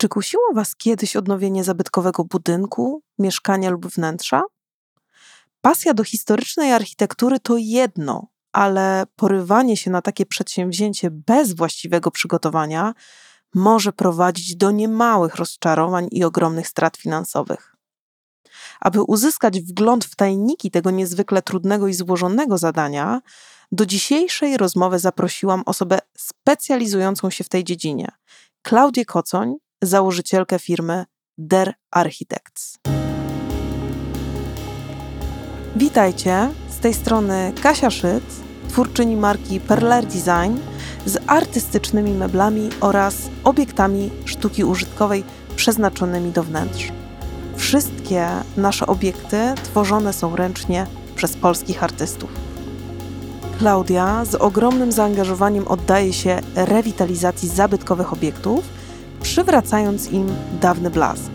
Czy kusiło Was kiedyś odnowienie zabytkowego budynku, mieszkania lub wnętrza? Pasja do historycznej architektury to jedno, ale porywanie się na takie przedsięwzięcie bez właściwego przygotowania może prowadzić do niemałych rozczarowań i ogromnych strat finansowych. Aby uzyskać wgląd w tajniki tego niezwykle trudnego i złożonego zadania, do dzisiejszej rozmowy zaprosiłam osobę specjalizującą się w tej dziedzinie, Klaudię Kocoń, założycielkę firmy Der Architects. Witajcie, z tej strony Kasia Szyc, twórczyni marki Perler Design z artystycznymi meblami oraz obiektami sztuki użytkowej przeznaczonymi do wnętrz. Wszystkie nasze obiekty tworzone są ręcznie przez polskich artystów. Klaudia z ogromnym zaangażowaniem oddaje się rewitalizacji zabytkowych obiektów, przywracając im dawny blask.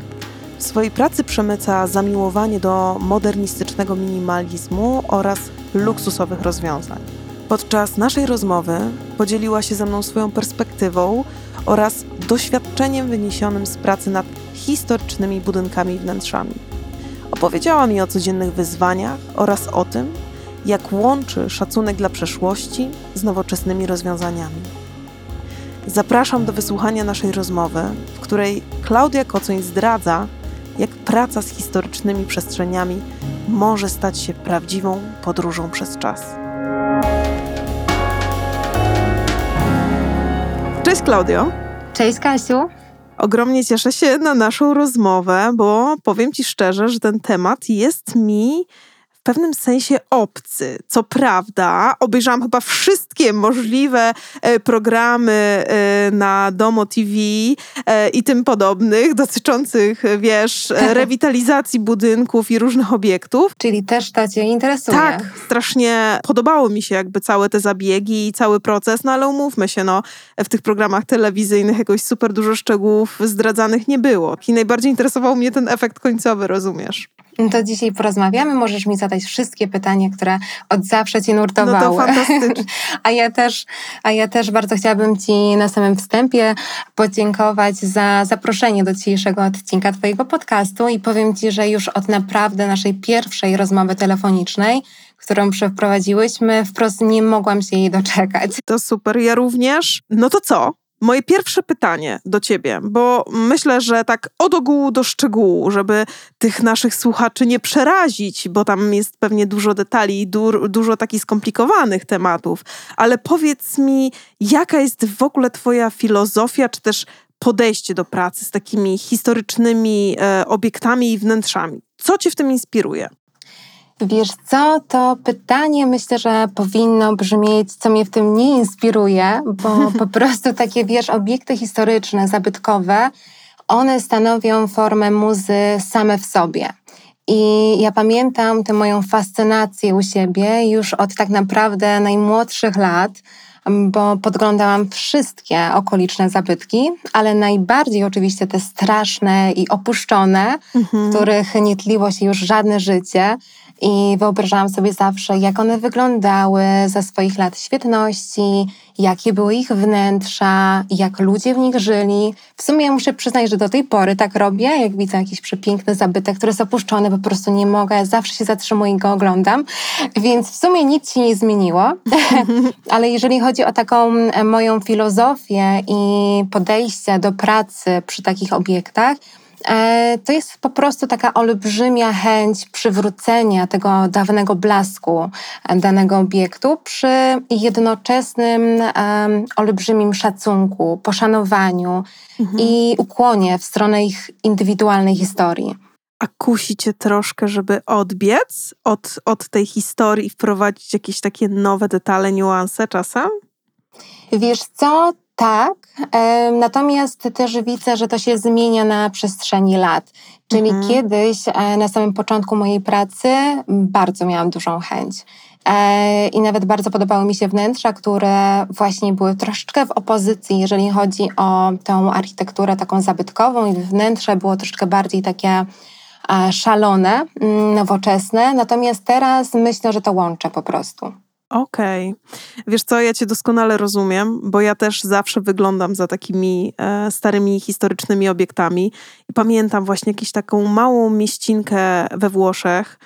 W swojej pracy przemyca zamiłowanie do modernistycznego minimalizmu oraz luksusowych rozwiązań. Podczas naszej rozmowy podzieliła się ze mną swoją perspektywą oraz doświadczeniem wyniesionym z pracy nad historycznymi budynkami i wnętrzami. Opowiedziała mi o codziennych wyzwaniach oraz o tym, jak łączy szacunek dla przeszłości z nowoczesnymi rozwiązaniami. Zapraszam do wysłuchania naszej rozmowy, w której Klaudia Kocoń zdradza, jak praca z historycznymi przestrzeniami może stać się prawdziwą podróżą przez czas. Cześć Klaudio. Cześć Kasiu. Ogromnie cieszę się na naszą rozmowę, bo powiem Ci szczerze, że ten temat jest mi pewnym sensie obcy. Co prawda, obejrzałam chyba wszystkie możliwe e, programy e, na Domo TV e, i tym podobnych, dotyczących, wiesz, rewitalizacji budynków i różnych obiektów. Czyli też to Cię interesuje. Tak, strasznie podobało mi się jakby całe te zabiegi i cały proces, no ale umówmy się, no, w tych programach telewizyjnych jakoś super dużo szczegółów zdradzanych nie było. I najbardziej interesował mnie ten efekt końcowy, rozumiesz? No to dzisiaj porozmawiamy. Możesz mi zadać wszystkie pytania, które od zawsze Cię nurtowały. No to fantastycznie. a, ja też, a ja też bardzo chciałabym Ci na samym wstępie podziękować za zaproszenie do dzisiejszego odcinka Twojego podcastu i powiem Ci, że już od naprawdę naszej pierwszej rozmowy telefonicznej którą przeprowadziłyśmy, wprost nie mogłam się jej doczekać. To super, ja również. No to co? Moje pierwsze pytanie do ciebie, bo myślę, że tak od ogółu do szczegółu, żeby tych naszych słuchaczy nie przerazić, bo tam jest pewnie dużo detali i du dużo takich skomplikowanych tematów, ale powiedz mi, jaka jest w ogóle Twoja filozofia, czy też podejście do pracy z takimi historycznymi e, obiektami i wnętrzami? Co Cię w tym inspiruje? Wiesz co, to pytanie myślę, że powinno brzmieć, co mnie w tym nie inspiruje, bo po prostu takie, wiesz, obiekty historyczne, zabytkowe, one stanowią formę muzy same w sobie. I ja pamiętam tę moją fascynację u siebie już od tak naprawdę najmłodszych lat, bo podglądałam wszystkie okoliczne zabytki, ale najbardziej oczywiście te straszne i opuszczone, mhm. których nie tliło się już żadne życie. I wyobrażałam sobie zawsze, jak one wyglądały za swoich lat świetności, jakie były ich wnętrza, jak ludzie w nich żyli. W sumie muszę przyznać, że do tej pory tak robię. Jak widzę jakiś przepiękny zabytek, który jest opuszczony, po prostu nie mogę, zawsze się zatrzymuję i go oglądam. Więc w sumie nic się nie zmieniło. Ale jeżeli chodzi o taką moją filozofię i podejście do pracy przy takich obiektach, E, to jest po prostu taka olbrzymia chęć przywrócenia tego dawnego blasku e, danego obiektu przy jednoczesnym olbrzymim szacunku, poszanowaniu mhm. i ukłonie w stronę ich indywidualnej historii. A kusi cię troszkę, żeby odbiec od, od tej historii i wprowadzić jakieś takie nowe detale, niuanse czasem? Wiesz co, tak, natomiast też widzę, że to się zmienia na przestrzeni lat. Czyli mhm. kiedyś e, na samym początku mojej pracy bardzo miałam dużą chęć. E, I nawet bardzo podobały mi się wnętrza, które właśnie były troszeczkę w opozycji, jeżeli chodzi o tą architekturę taką zabytkową, i wnętrze było troszeczkę bardziej takie e, szalone, mm, nowoczesne. Natomiast teraz myślę, że to łączę po prostu. Okej. Wiesz co, ja cię doskonale rozumiem, bo ja też zawsze wyglądam za takimi e, starymi historycznymi obiektami. I pamiętam właśnie jakąś taką małą mieścinkę we Włoszech.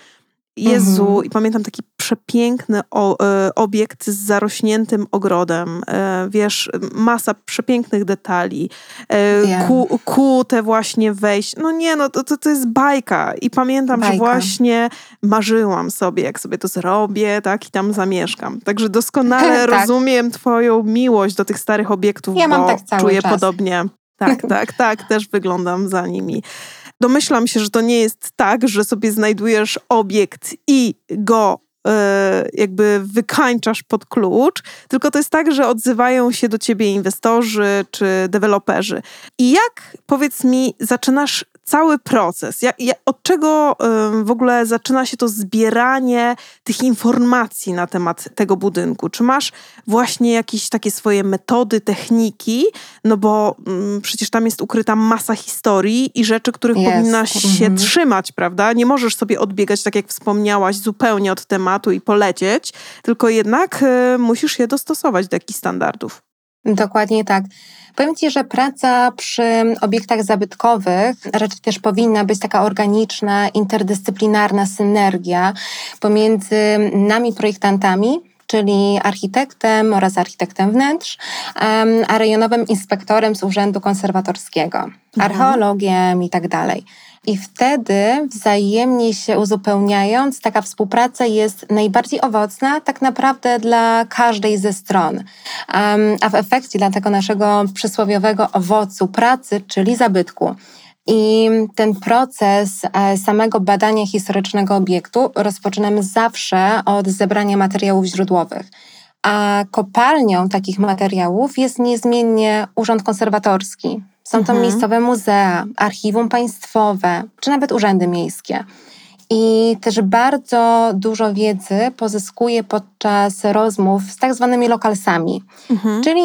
Jezu, Mhm. i pamiętam taki przepiękny o, e, obiekt z zarośniętym ogrodem. E, wiesz, masa przepięknych detali. E, ku, ku te właśnie wejść. No nie, no to, to, to jest bajka. I pamiętam, że Bajka. właśnie marzyłam sobie, jak sobie to zrobię, tak, i tam zamieszkam. Także doskonale Tak. rozumiem twoją miłość do tych starych obiektów, Ja mam bo tak cały czuję czas. podobnie. Tak, tak, tak, też wyglądam za nimi. Domyślam się, że to nie jest tak, że sobie znajdujesz obiekt i go jakby wykańczasz pod klucz, tylko to jest tak, że odzywają się do ciebie inwestorzy czy deweloperzy. I jak, powiedz mi, zaczynasz cały proces? Jak, jak, od czego em, w ogóle zaczyna się to zbieranie tych informacji na temat tego budynku? Czy masz właśnie jakieś takie swoje metody, techniki? No bo mm, przecież tam jest ukryta masa historii i rzeczy, których Jest. powinnaś się Mhm. trzymać, prawda? Nie możesz sobie odbiegać, tak jak wspomniałaś, zupełnie od tematu i polecieć, tylko jednak y, musisz je dostosować do jakichś standardów. Dokładnie tak. Powiem Ci, że praca przy obiektach zabytkowych raczej też powinna być taka organiczna, interdyscyplinarna synergia pomiędzy nami projektantami, czyli architektem oraz architektem wnętrz, a rejonowym inspektorem z Urzędu Konserwatorskiego, archeologiem i tak dalej. I wtedy wzajemnie się uzupełniając, taka współpraca jest najbardziej owocna tak naprawdę dla każdej ze stron. A w efekcie dla tego naszego przysłowiowego owocu pracy, czyli zabytku. I ten proces e, samego badania historycznego obiektu rozpoczynamy zawsze od zebrania materiałów źródłowych. A kopalnią takich materiałów jest niezmiennie Urząd Konserwatorski. Są to Mhm. miejscowe muzea, archiwum państwowe, czy nawet urzędy miejskie. I też bardzo dużo wiedzy pozyskuję podczas rozmów z tak zwanymi lokalsami, Mhm. czyli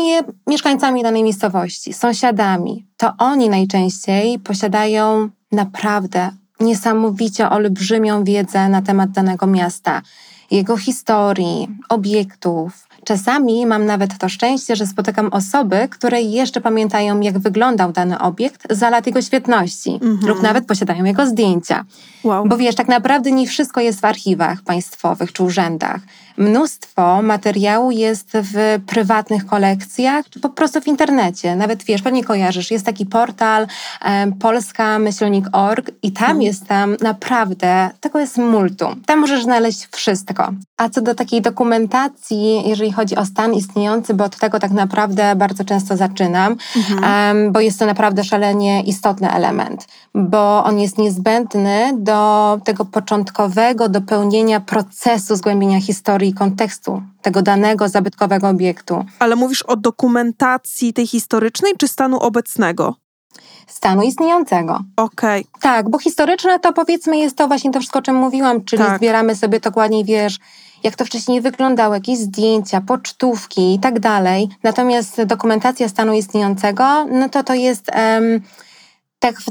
mieszkańcami danej miejscowości, sąsiadami. To oni najczęściej posiadają naprawdę niesamowicie olbrzymią wiedzę na temat danego miasta, jego historii, obiektów. Czasami mam nawet to szczęście, że spotykam osoby, które jeszcze pamiętają, jak wyglądał dany obiekt za lat jego świetności, Mhm. lub nawet posiadają jego zdjęcia. Wow. Bo wiesz, tak naprawdę nie wszystko jest w archiwach państwowych czy urzędach. Mnóstwo materiału jest w prywatnych kolekcjach, czy po prostu w internecie. Nawet wiesz, pewnie kojarzysz, jest taki portal um, polska-org i tam Mhm. jest tam naprawdę, tego jest multum. Tam możesz znaleźć wszystko. A co do takiej dokumentacji, jeżeli chodzi o stan istniejący, bo od tego tak naprawdę bardzo często zaczynam, Mhm. bo jest to naprawdę szalenie istotny element, bo on jest niezbędny do tego początkowego dopełnienia procesu zgłębienia historii kontekstu tego danego zabytkowego obiektu, Ale mówisz o dokumentacji tej historycznej czy stanu obecnego? stanu istniejącego. Okej. Tak, bo historyczne to powiedzmy jest to właśnie to wszystko, o czym mówiłam, czyli Tak. zbieramy sobie dokładniej, wiesz, jak to wcześniej wyglądało, jakieś zdjęcia, pocztówki i tak dalej. Natomiast dokumentacja stanu istniejącego, no to to jest em, tak w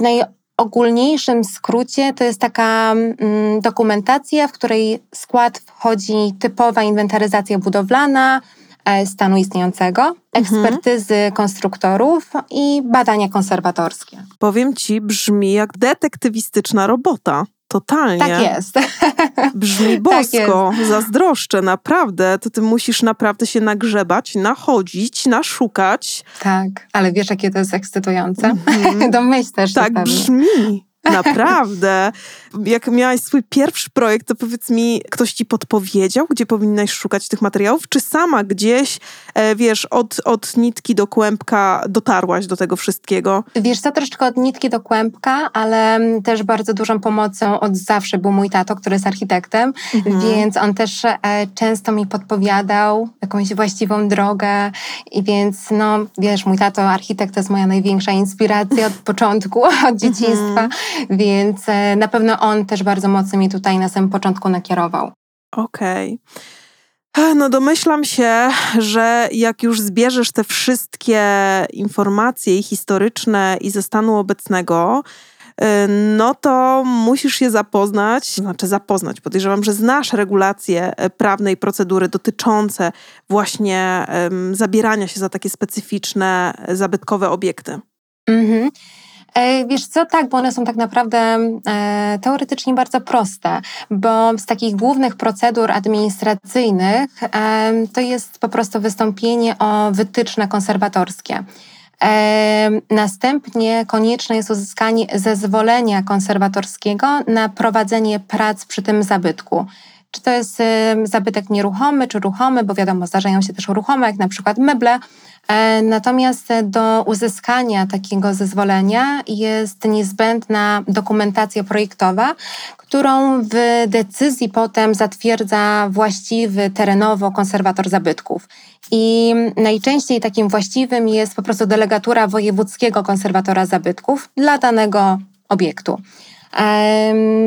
najogólniejszym skrócie, to jest taka mm, dokumentacja, w której skład wchodzi typowa inwentaryzacja budowlana, e, stanu istniejącego, ekspertyzy konstruktorów i badania konserwatorskie. Powiem ci, brzmi jak detektywistyczna robota. Totalnie. Tak jest. Brzmi Tak bosko, zazdroszczę, naprawdę. To ty musisz naprawdę się nagrzebać, nachodzić, naszukać. Tak, ale wiesz, jakie to jest ekscytujące? Mhm. Domyślasz Tak się pewnie. brzmi. Naprawdę. Jak miałaś swój pierwszy projekt, to powiedz mi, ktoś ci podpowiedział, gdzie powinnaś szukać tych materiałów? Czy sama gdzieś, e, wiesz, od, od nitki do kłębka dotarłaś do tego wszystkiego? Wiesz co, troszeczkę od nitki do kłębka, ale mm, też bardzo dużą pomocą od zawsze był mój tato, który jest architektem, Mhm. więc on też e, często mi podpowiadał jakąś właściwą drogę i więc, no wiesz, mój tato architekt to jest moja największa inspiracja od początku, od dzieciństwa, więc e, na pewno on też bardzo mocno mnie tutaj na samym początku nakierował. Okej. E, No domyślam się, że jak już zbierzesz te wszystkie informacje historyczne i ze stanu obecnego, no to musisz się zapoznać, znaczy zapoznać, podejrzewam, że znasz regulacje prawne i procedury dotyczące właśnie um, zabierania się za takie specyficzne, zabytkowe obiekty. Mhm. E, wiesz co, tak, bo one są tak naprawdę e, teoretycznie bardzo proste, bo z takich głównych procedur administracyjnych e, to jest po prostu wystąpienie o wytyczne konserwatorskie. Następnie konieczne jest uzyskanie zezwolenia konserwatorskiego na prowadzenie prac przy tym zabytku. Czy to jest zabytek nieruchomy, czy ruchomy, bo wiadomo, zdarzają się też ruchome, jak na przykład meble, natomiast do uzyskania takiego zezwolenia jest niezbędna dokumentacja projektowa, którą w decyzji potem zatwierdza właściwy terenowo konserwator zabytków. I najczęściej takim właściwym jest po prostu delegatura wojewódzkiego konserwatora zabytków dla danego obiektu.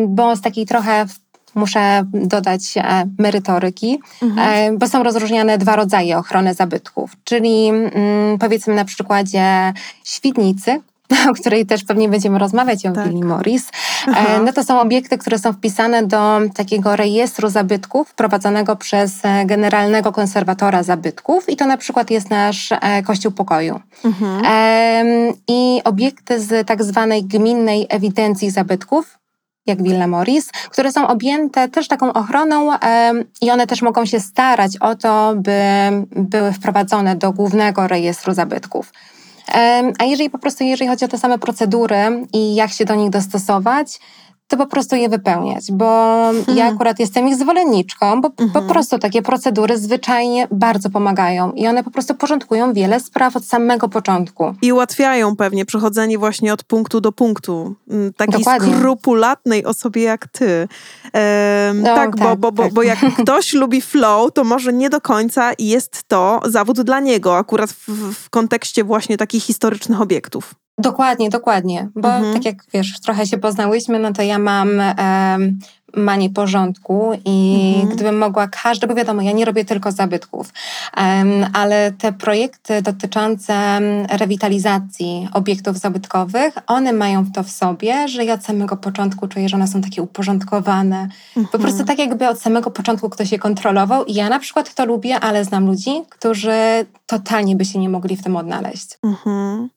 Bo z takiej trochę muszę dodać e, merytoryki, mhm. E, bo są rozróżniane dwa rodzaje ochrony zabytków, czyli mm, powiedzmy na przykładzie świdnicy, o której też pewnie będziemy rozmawiać o tak. Willi Morris, e, no to są obiekty, które są wpisane do takiego rejestru zabytków prowadzonego przez generalnego konserwatora zabytków i to na przykład jest nasz Kościół Pokoju. Mhm. I obiekty z tak zwanej gminnej ewidencji zabytków jak Villa Morris, które są objęte też taką ochroną i one też mogą się starać o to, by były wprowadzone do głównego rejestru zabytków. A jeżeli po prostu, jeżeli chodzi o te same procedury i jak się do nich dostosować, to po prostu je wypełniać, bo mhm. ja akurat jestem ich zwolenniczką, bo mhm. po prostu takie procedury zwyczajnie bardzo pomagają i one po prostu porządkują wiele spraw od samego początku. I ułatwiają pewnie przechodzenie właśnie od punktu do punktu. Mm, takiej Dokładnie. skrupulatnej osobie jak ty. Ehm, no, tak, tak, bo, bo, tak. bo, bo jak ktoś lubi flow, to może nie do końca jest to zawód dla niego, akurat w, w kontekście właśnie takich historycznych obiektów. Dokładnie, dokładnie. Bo mhm. tak jak wiesz, trochę się poznałyśmy, no to ja mam um, manię porządku i mhm. gdybym mogła każde, bo wiadomo, ja nie robię tylko zabytków, um, ale te projekty dotyczące rewitalizacji obiektów zabytkowych, one mają to w sobie, że ja od samego początku czuję, że one są takie uporządkowane. Mhm. Po prostu tak jakby od samego początku ktoś je kontrolował i ja na przykład to lubię, ale znam ludzi, którzy totalnie by się nie mogli w tym odnaleźć. Mhm.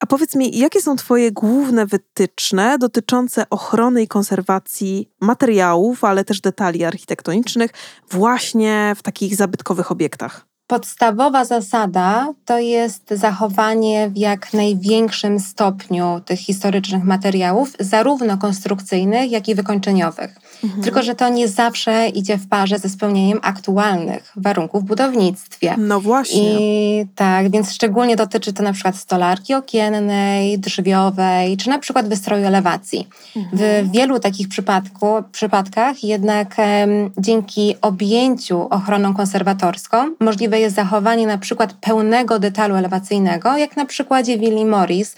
A powiedz mi, jakie są Twoje główne wytyczne dotyczące ochrony i konserwacji materiałów, ale też detali architektonicznych właśnie w takich zabytkowych obiektach? Podstawowa zasada to jest zachowanie w jak największym stopniu tych historycznych materiałów, zarówno konstrukcyjnych, jak i wykończeniowych. Mhm. Tylko, że to nie zawsze idzie w parze ze spełnieniem aktualnych warunków w budownictwie. No właśnie. I tak, więc szczególnie dotyczy to na przykład stolarki okiennej, drzwiowej, czy na przykład wystroju elewacji. Mhm. W wielu takich przypadku, przypadkach jednak um, dzięki objęciu ochroną konserwatorską możliwe jest zachowanie na przykład pełnego detalu elewacyjnego, jak na przykładzie Willi Morris,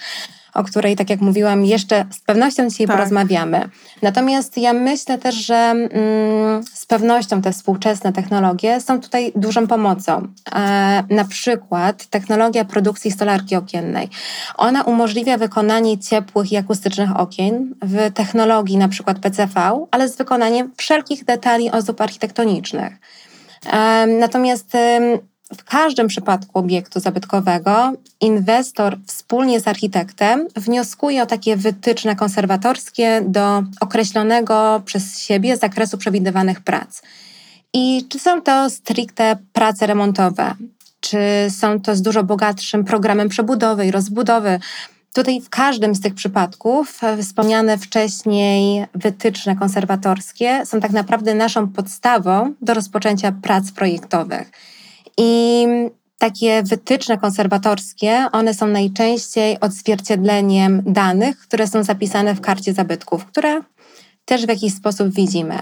o której, tak jak mówiłam, jeszcze z pewnością dzisiaj tak. porozmawiamy. Natomiast ja myślę też, że mm, z pewnością te współczesne technologie są tutaj dużą pomocą. E, na przykład technologia produkcji stolarki okiennej. Ona umożliwia wykonanie ciepłych i akustycznych okien w technologii na przykład PCV, ale z wykonaniem wszelkich detali ozdób architektonicznych. E, natomiast w każdym przypadku obiektu zabytkowego inwestor wspólnie z architektem wnioskuje o takie wytyczne konserwatorskie do określonego przez siebie zakresu przewidywanych prac. I czy są to stricte prace remontowe, czy są to z dużo bogatszym programem przebudowy i rozbudowy. Tutaj w każdym z tych przypadków wspomniane wcześniej wytyczne konserwatorskie są tak naprawdę naszą podstawą do rozpoczęcia prac projektowych. I takie wytyczne konserwatorskie, one są najczęściej odzwierciedleniem danych, które są zapisane w karcie zabytków, które też w jakiś sposób widzimy.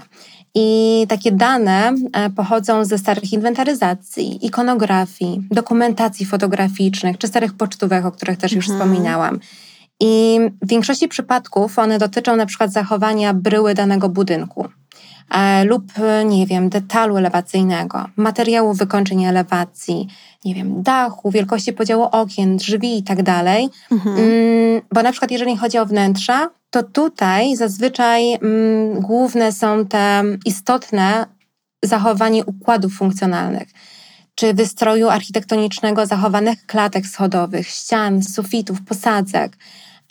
I takie dane e, pochodzą ze starych inwentaryzacji, ikonografii, dokumentacji fotograficznych czy starych pocztówek, o których też już mhm. wspominałam. I w większości przypadków one dotyczą na przykład zachowania bryły danego budynku. E, lub, nie wiem, detalu elewacyjnego, materiału wykończenia elewacji, nie wiem, dachu, wielkości podziału okien, drzwi i tak dalej. Mhm. Mm, bo na przykład jeżeli chodzi o wnętrza, to tutaj zazwyczaj mm, główne są te istotne zachowanie układów funkcjonalnych czy wystroju architektonicznego zachowanych klatek schodowych, ścian, sufitów, posadzek,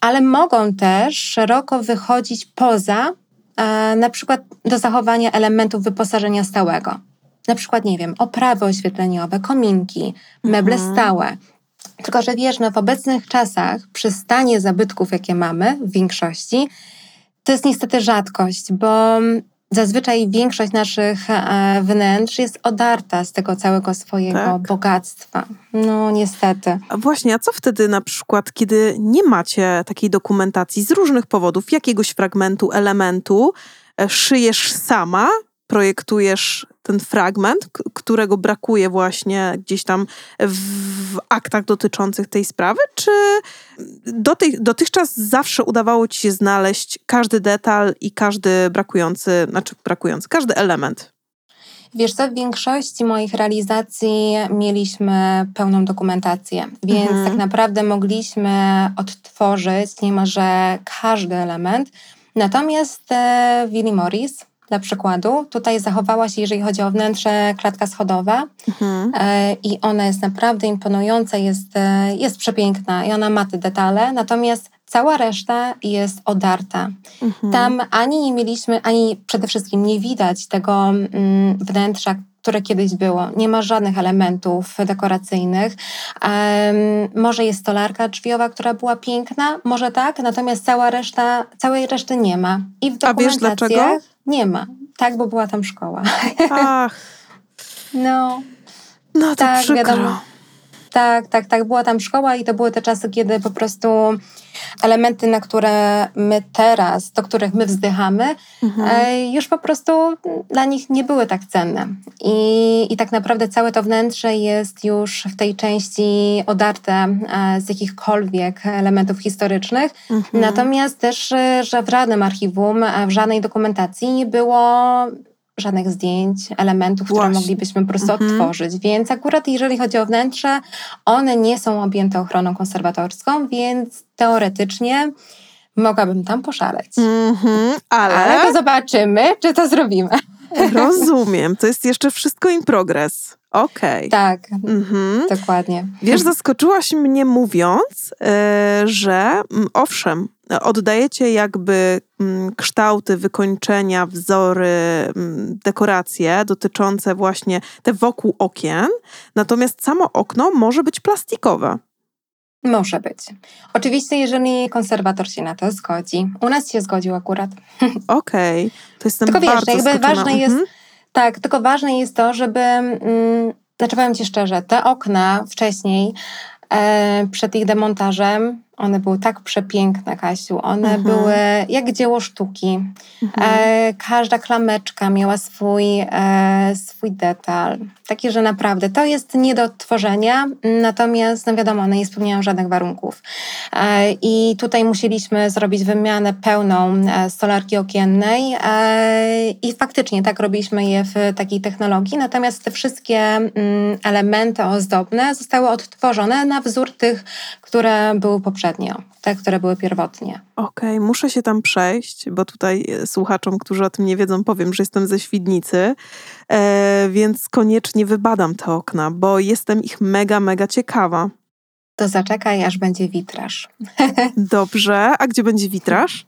ale mogą też szeroko wychodzić poza na przykład do zachowania elementów wyposażenia stałego. Na przykład, nie wiem, oprawy oświetleniowe, kominki, meble Mhm. stałe. Tylko, że wiesz, no, w obecnych czasach przy stanie zabytków, jakie mamy w większości, to jest niestety rzadkość, bo zazwyczaj większość naszych e, wnętrz jest odarta z tego całego swojego Tak. bogactwa. No niestety. A właśnie, a co wtedy na przykład, kiedy nie macie takiej dokumentacji z różnych powodów, jakiegoś fragmentu, elementu, e, szyjesz sama, projektujesz ten fragment, którego brakuje właśnie gdzieś tam w, w aktach dotyczących tej sprawy, czy do tej, dotychczas zawsze udawało ci się znaleźć każdy detal i każdy brakujący, znaczy brakujący, każdy element? Wiesz co, w większości moich realizacji mieliśmy pełną dokumentację, więc Mhm. tak naprawdę mogliśmy odtworzyć niemalże każdy element. Natomiast e, Willy Morris, dla przykładu, tutaj zachowała się, jeżeli chodzi o wnętrze, klatka schodowa Mhm. e, i ona jest naprawdę imponująca, jest, e, jest przepiękna i ona ma te detale, natomiast cała reszta jest odarta. Mhm. Tam ani nie mieliśmy, ani przede wszystkim nie widać tego mm, wnętrza, które kiedyś było. Nie ma żadnych elementów dekoracyjnych. Em, może jest stolarka drzwiowa, która była piękna, może tak, natomiast cała reszta, całej reszty nie ma. I w A wiesz dokumentacjach dlaczego? Nie ma. Tak, bo była tam szkoła. Ach, No, no to Tak, przykro. wiadomo. Tak, tak, tak. Była tam szkoła i to były te czasy, kiedy po prostu elementy, na które my teraz, do których my wzdychamy, Mhm. e, już po prostu dla nich nie były tak cenne. I, I tak naprawdę całe to wnętrze jest już w tej części odarte e, z jakichkolwiek elementów historycznych. Mhm. Natomiast też, e, że w żadnym archiwum, w żadnej dokumentacji nie było żadnych zdjęć, elementów, które Właśnie. moglibyśmy po prostu Mhm. odtworzyć. Więc akurat jeżeli chodzi o wnętrze, one nie są objęte ochroną konserwatorską, więc teoretycznie mogłabym tam poszaleć. Mhm, Ale ale to zobaczymy, czy to zrobimy. rozumiem, to jest jeszcze wszystko in progress. Okej. Tak, Mhm. dokładnie. Wiesz, zaskoczyłaś mnie mówiąc, e, że mm, owszem, oddajecie jakby mm, kształty, wykończenia, wzory, mm, dekoracje dotyczące właśnie te wokół okien, natomiast samo okno może być plastikowe. Może być. Oczywiście, jeżeli konserwator się na to zgodzi. U nas się zgodził akurat. Okej, to jestem Tylko wiesz, bardzo jakby ważne jest, Mhm. Tak, tylko ważne jest to, żeby, mm, znaczy powiem Ci szczerze, te okna wcześniej, e, przed ich demontażem, one były tak przepiękne, Kasiu. One Mhm. były jak dzieło sztuki. Mhm. E, każda klameczka miała swój, e, swój detal. Taki, że naprawdę to jest nie do odtworzenia, natomiast no wiadomo, one nie spełniają żadnych warunków. E, I tutaj musieliśmy zrobić wymianę pełną e, stolarki okiennej e, i faktycznie tak robiliśmy je w takiej technologii, natomiast te wszystkie mm, elementy ozdobne zostały odtworzone na wzór tych, które były poprzednio, te, które były pierwotnie. Okej, muszę się tam przejść, bo tutaj e, słuchaczom, którzy o tym nie wiedzą, powiem, że jestem ze Świdnicy, e, więc koniecznie wybadam te okna, bo jestem ich mega, mega ciekawa. To zaczekaj, aż będzie witraż. Dobrze, a gdzie będzie witraż?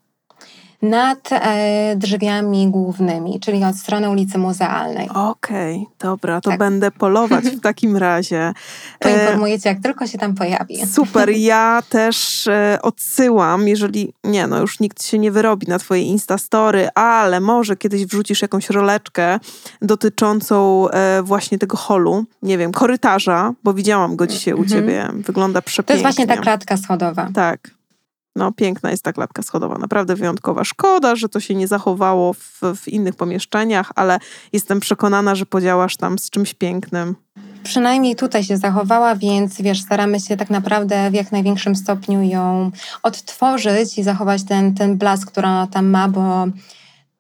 Nad e, drzwiami głównymi, czyli od strony ulicy Muzealnej. Okej, dobra, to Tak. będę polować w takim razie. E, Poinformuję cię, jak tylko się tam pojawi. Super, ja też e, odsyłam, jeżeli, nie no, już nikt się nie wyrobi na twoje Instastory, ale może kiedyś wrzucisz jakąś roleczkę dotyczącą e, właśnie tego holu, nie wiem, korytarza, bo widziałam go dzisiaj u Mhm. ciebie, wygląda To przepięknie. jest właśnie ta klatka schodowa. Tak. No, piękna jest ta klatka schodowa, naprawdę wyjątkowa. Szkoda, że to się nie zachowało w, w innych pomieszczeniach, ale jestem przekonana, że podziałasz tam z czymś pięknym. Przynajmniej tutaj się zachowała, więc wiesz, staramy się tak naprawdę w jak największym stopniu ją odtworzyć i zachować ten, ten blask, który ona tam ma, bo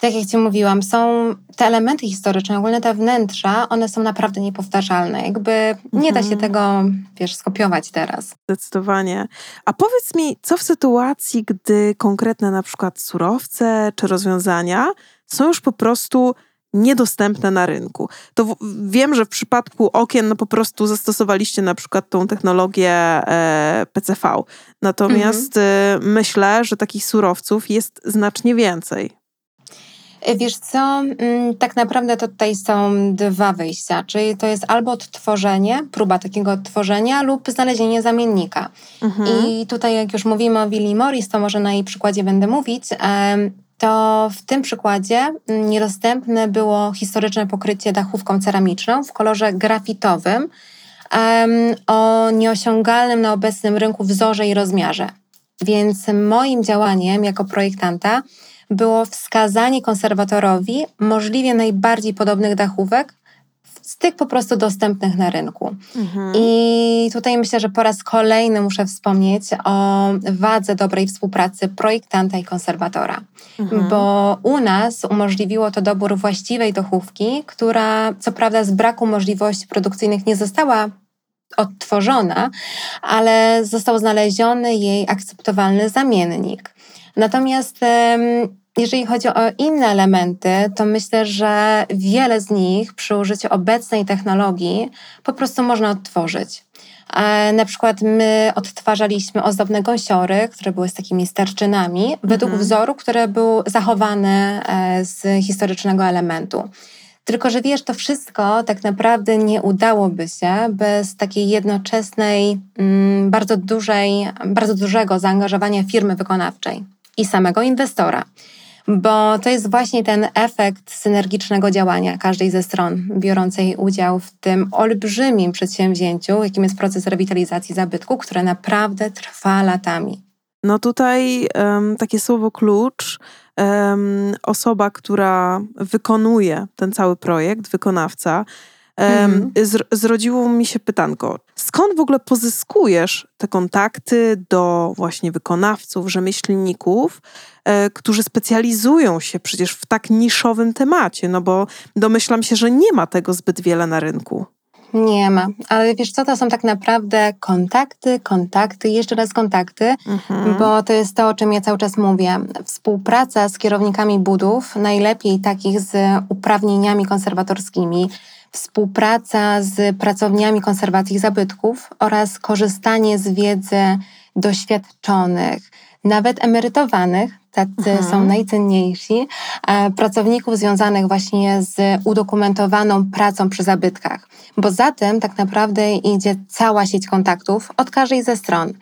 tak jak Ci mówiłam, są te elementy historyczne, ogólnie te wnętrza, one są naprawdę niepowtarzalne. Jakby nie da się Mhm. tego, wiesz, skopiować teraz. Zdecydowanie. A powiedz mi, co w sytuacji, gdy konkretne na przykład surowce czy rozwiązania są już po prostu niedostępne na rynku. To w, wiem, że w przypadku okien no po prostu zastosowaliście na przykład tą technologię e, PCV. Natomiast e, myślę, że takich surowców jest znacznie więcej. Wiesz co, mm, tak naprawdę to tutaj są dwa wyjścia, czyli to jest albo odtworzenie, próba takiego odtworzenia lub znalezienie zamiennika. Mhm. I tutaj jak już mówimy o Willi Morris, to może na jej przykładzie będę mówić, to w tym przykładzie mm, niedostępne było historyczne pokrycie dachówką ceramiczną w kolorze grafitowym o nieosiągalnym na obecnym rynku wzorze i rozmiarze. Więc moim działaniem jako projektanta było wskazanie konserwatorowi możliwie najbardziej podobnych dachówek z tych po prostu dostępnych na rynku. Mhm. I tutaj myślę, że po raz kolejny muszę wspomnieć o wadze dobrej współpracy projektanta i konserwatora, Mhm. bo u nas umożliwiło to dobór właściwej dochówki, która co prawda z braku możliwości produkcyjnych nie została odtworzona, ale został znaleziony jej akceptowalny zamiennik. Natomiast jeżeli chodzi o inne elementy, to myślę, że wiele z nich przy użyciu obecnej technologii po prostu można odtworzyć. E, Na przykład my odtwarzaliśmy ozdobne gąsiory, które były z takimi sterczynami, według Mhm. wzoru, który był zachowany e, z historycznego elementu. Tylko, że wiesz, to wszystko tak naprawdę nie udałoby się bez takiej jednoczesnej, mm, bardzo dużej, bardzo dużego zaangażowania firmy wykonawczej i samego inwestora. Bo to jest właśnie ten efekt synergicznego działania każdej ze stron biorącej udział w tym olbrzymim przedsięwzięciu, jakim jest proces rewitalizacji zabytku, które naprawdę trwa latami. No tutaj em, takie słowo klucz, em, osoba, która wykonuje ten cały projekt, wykonawca, Mhm. zr- zrodziło mi się pytanko, skąd w ogóle pozyskujesz te kontakty do właśnie wykonawców, rzemieślników, e, którzy specjalizują się przecież w tak niszowym temacie, no bo domyślam się, że nie ma tego zbyt wiele na rynku. Nie ma, ale wiesz co, to są tak naprawdę kontakty, kontakty, jeszcze raz kontakty, Mhm. bo to jest to, o czym ja cały czas mówię. Współpraca z kierownikami budów, najlepiej takich z uprawnieniami konserwatorskimi, współpraca z pracowniami konserwacji zabytków oraz korzystanie z wiedzy doświadczonych, nawet emerytowanych, tacy Mhm. są najcenniejsi, e, pracowników związanych właśnie z udokumentowaną pracą przy zabytkach. Bo za tym tak naprawdę idzie cała sieć kontaktów od każdej ze stron.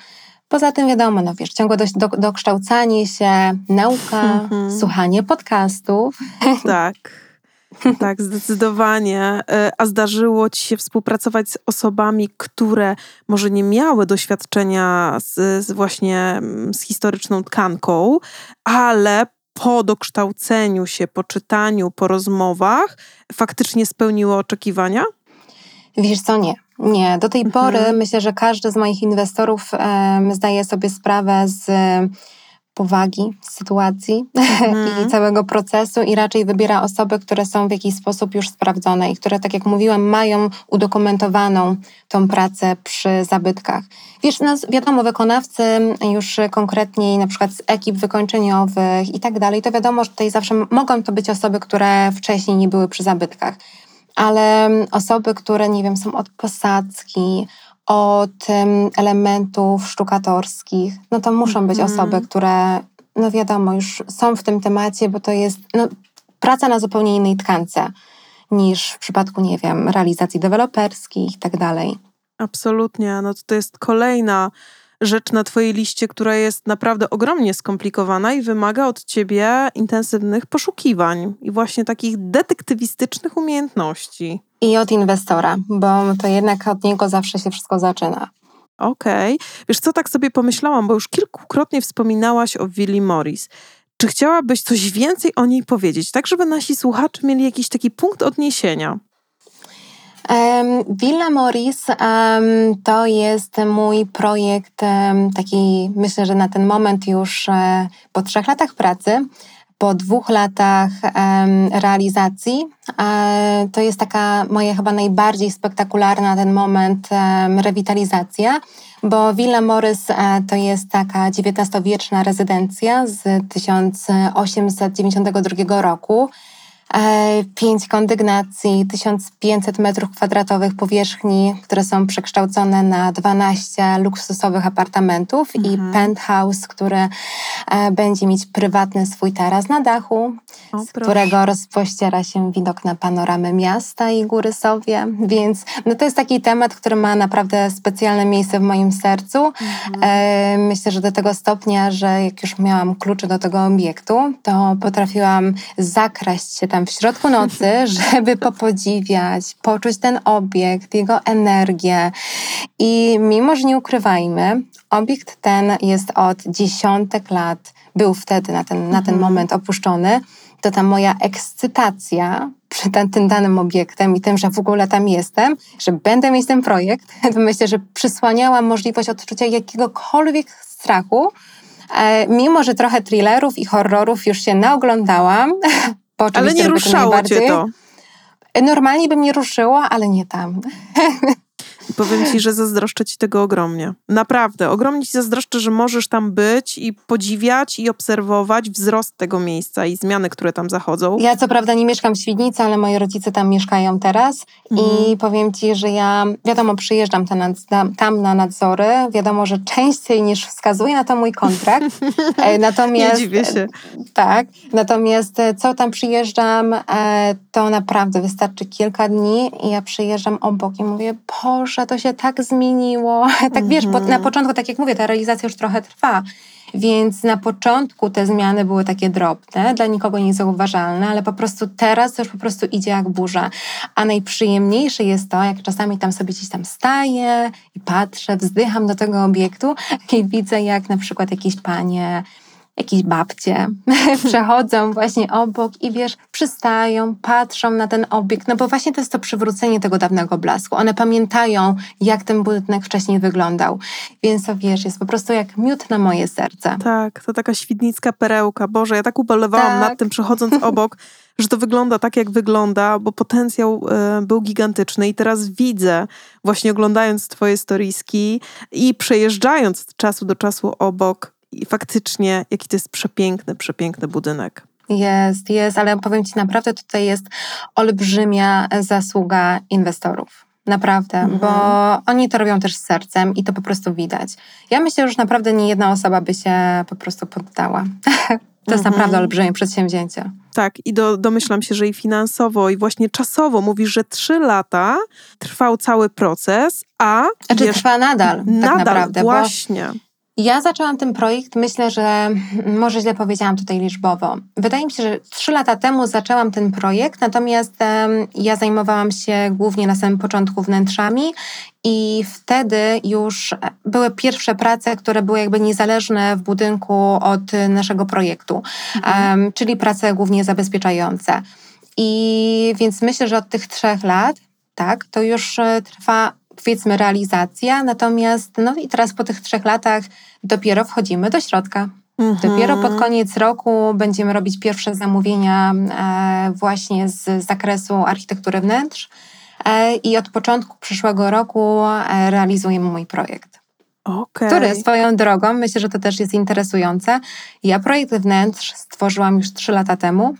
Poza tym wiadomo, no wiesz, ciągłe do, dokształcanie się, nauka, Mhm. słuchanie podcastów. Tak. Tak, zdecydowanie. E, A zdarzyło ci się współpracować z osobami, które może nie miały doświadczenia z, z właśnie mm, z historyczną tkanką, ale po dokształceniu się, po czytaniu, po rozmowach faktycznie spełniły oczekiwania? Wiesz co, nie. Nie, do tej Mhm. pory myślę, że każdy z moich inwestorów em, zdaje sobie sprawę z powagi sytuacji Mhm. i całego procesu i raczej wybiera osoby, które są w jakiś sposób już sprawdzone i które, tak jak mówiłam, mają udokumentowaną tą pracę przy zabytkach. Wiesz, no, wiadomo, wykonawcy już konkretniej, na przykład z ekip wykończeniowych i tak dalej, to wiadomo, że tutaj zawsze mogą to być osoby, które wcześniej nie były przy zabytkach ale osoby, które, nie wiem, są od posadzki, od em, elementów sztukatorskich, no to muszą być Mhm. osoby, które, no wiadomo, już są w tym temacie, bo to jest no, praca na zupełnie innej tkance niż w przypadku, nie wiem, realizacji deweloperskich i tak dalej. Absolutnie. No to, to jest kolejna rzecz na twojej liście, która jest naprawdę ogromnie skomplikowana i wymaga od ciebie intensywnych poszukiwań i właśnie takich detektywistycznych umiejętności. I od inwestora, bo to jednak od niego zawsze się wszystko zaczyna. Okej. Wiesz co, tak sobie pomyślałam, bo już kilkukrotnie wspominałaś o Willi Morris. Czy chciałabyś coś więcej o niej powiedzieć, tak żeby nasi słuchacze mieli jakiś taki punkt odniesienia? Villa Morris to jest mój projekt taki, myślę, że na ten moment już e, po trzech latach pracy, po dwóch latach realizacji e, to jest taka moja chyba najbardziej spektakularna na ten moment rewitalizacja, bo Villa Morris e, to jest taka XIX-wieczna rezydencja z 1892 roku. E, Pięć kondygnacji, 1500 metrów kwadratowych powierzchni, które są przekształcone na 12 luksusowych apartamentów i penthouse, który e, będzie mieć prywatny swój taras na dachu, O, z proszę. którego rozpościera się widok na panoramę miasta i góry Sowie. Więc no to jest taki temat, który ma naprawdę specjalne miejsce w moim sercu. E, myślę, że do tego stopnia, że jak już miałam klucze do tego obiektu, to potrafiłam zakraść się tam w środku nocy, żeby popodziwiać, poczuć ten obiekt, jego energię. I mimo, że nie ukrywajmy, obiekt ten jest od dziesiątek lat, był wtedy na ten, na ten moment opuszczony, to ta moja ekscytacja przed tym danym obiektem i tym, że w ogóle tam jestem, że będę mieć ten projekt, to myślę, że przysłaniała możliwość odczucia jakiegokolwiek strachu, e, mimo że trochę thrillerów i horrorów już się naoglądałam. Ale nie to ruszało cię to. Normalnie by mnie ruszyło, ale nie tam. Powiem ci, że zazdroszczę ci tego ogromnie. Naprawdę, ogromnie ci zazdroszczę, że możesz tam być i podziwiać i obserwować wzrost tego miejsca i zmiany, które tam zachodzą. Ja co prawda nie mieszkam w Świdnicy, ale moi rodzice tam mieszkają teraz i powiem ci, że ja wiadomo przyjeżdżam tam na, nadzory, wiadomo, że częściej niż wskazuje na to mój kontrakt. E, Nie Natomiast dziwię się. Tak, natomiast e, co tam przyjeżdżam, e, to naprawdę wystarczy kilka dni i ja przyjeżdżam obok i mówię, Boże, to się tak zmieniło. Tak wiesz, bo na początku, tak jak mówię, ta realizacja już trochę trwa, więc na początku te zmiany były takie drobne, dla nikogo niezauważalne, ale po prostu teraz to już po prostu idzie jak burza. A najprzyjemniejsze jest to, jak czasami tam sobie gdzieś tam staję i patrzę, wzdycham do tego obiektu i widzę, jak na przykład jakieś panie jakieś babcie przechodzą właśnie obok i wiesz, przystają, patrzą na ten obiekt, no bo właśnie to jest to przywrócenie tego dawnego blasku. One pamiętają, jak ten budynek wcześniej wyglądał. Więc to wiesz, jest po prostu jak miód na moje serce. Tak, to taka świdnicka perełka. Boże, ja tak ubolewałam Tak. nad tym, przechodząc obok, że to wygląda tak, jak wygląda, bo potencjał e, był gigantyczny i teraz widzę, właśnie oglądając twoje storiski i przejeżdżając od czasu do czasu obok i faktycznie, jaki to jest przepiękny, przepiękny budynek. Jest, jest, ale powiem Ci, naprawdę tutaj jest olbrzymia zasługa inwestorów. Naprawdę, Mhm. bo oni to robią też z sercem i to po prostu widać. Ja myślę, że już naprawdę nie jedna osoba by się po prostu poddała. To jest Mhm. naprawdę olbrzymie przedsięwzięcie. Tak, i do, domyślam się, że i finansowo, i właśnie czasowo mówisz, że trzy lata trwał cały proces, a Znaczy wiesz, trwa nadal, tak nadal, naprawdę. Bo właśnie. Ja zaczęłam ten projekt, myślę, że może źle powiedziałam tutaj liczbowo. Wydaje mi się, że trzy lata temu zaczęłam ten projekt, natomiast ja zajmowałam się głównie na samym początku wnętrzami i wtedy już były pierwsze prace, które były jakby niezależne w budynku od naszego projektu, em, czyli prace głównie zabezpieczające. I więc myślę, że od tych trzech lat, tak, to już e, trwa powiedzmy realizacja, natomiast no i teraz po tych trzech latach dopiero wchodzimy do środka. Dopiero pod Mhm. koniec roku będziemy robić pierwsze zamówienia e, właśnie z zakresu architektury wnętrz e, i od początku przyszłego roku e, realizujemy mój projekt, Okej. który swoją drogą, myślę, że to też jest interesujące. Ja projekt wnętrz stworzyłam już trzy lata temu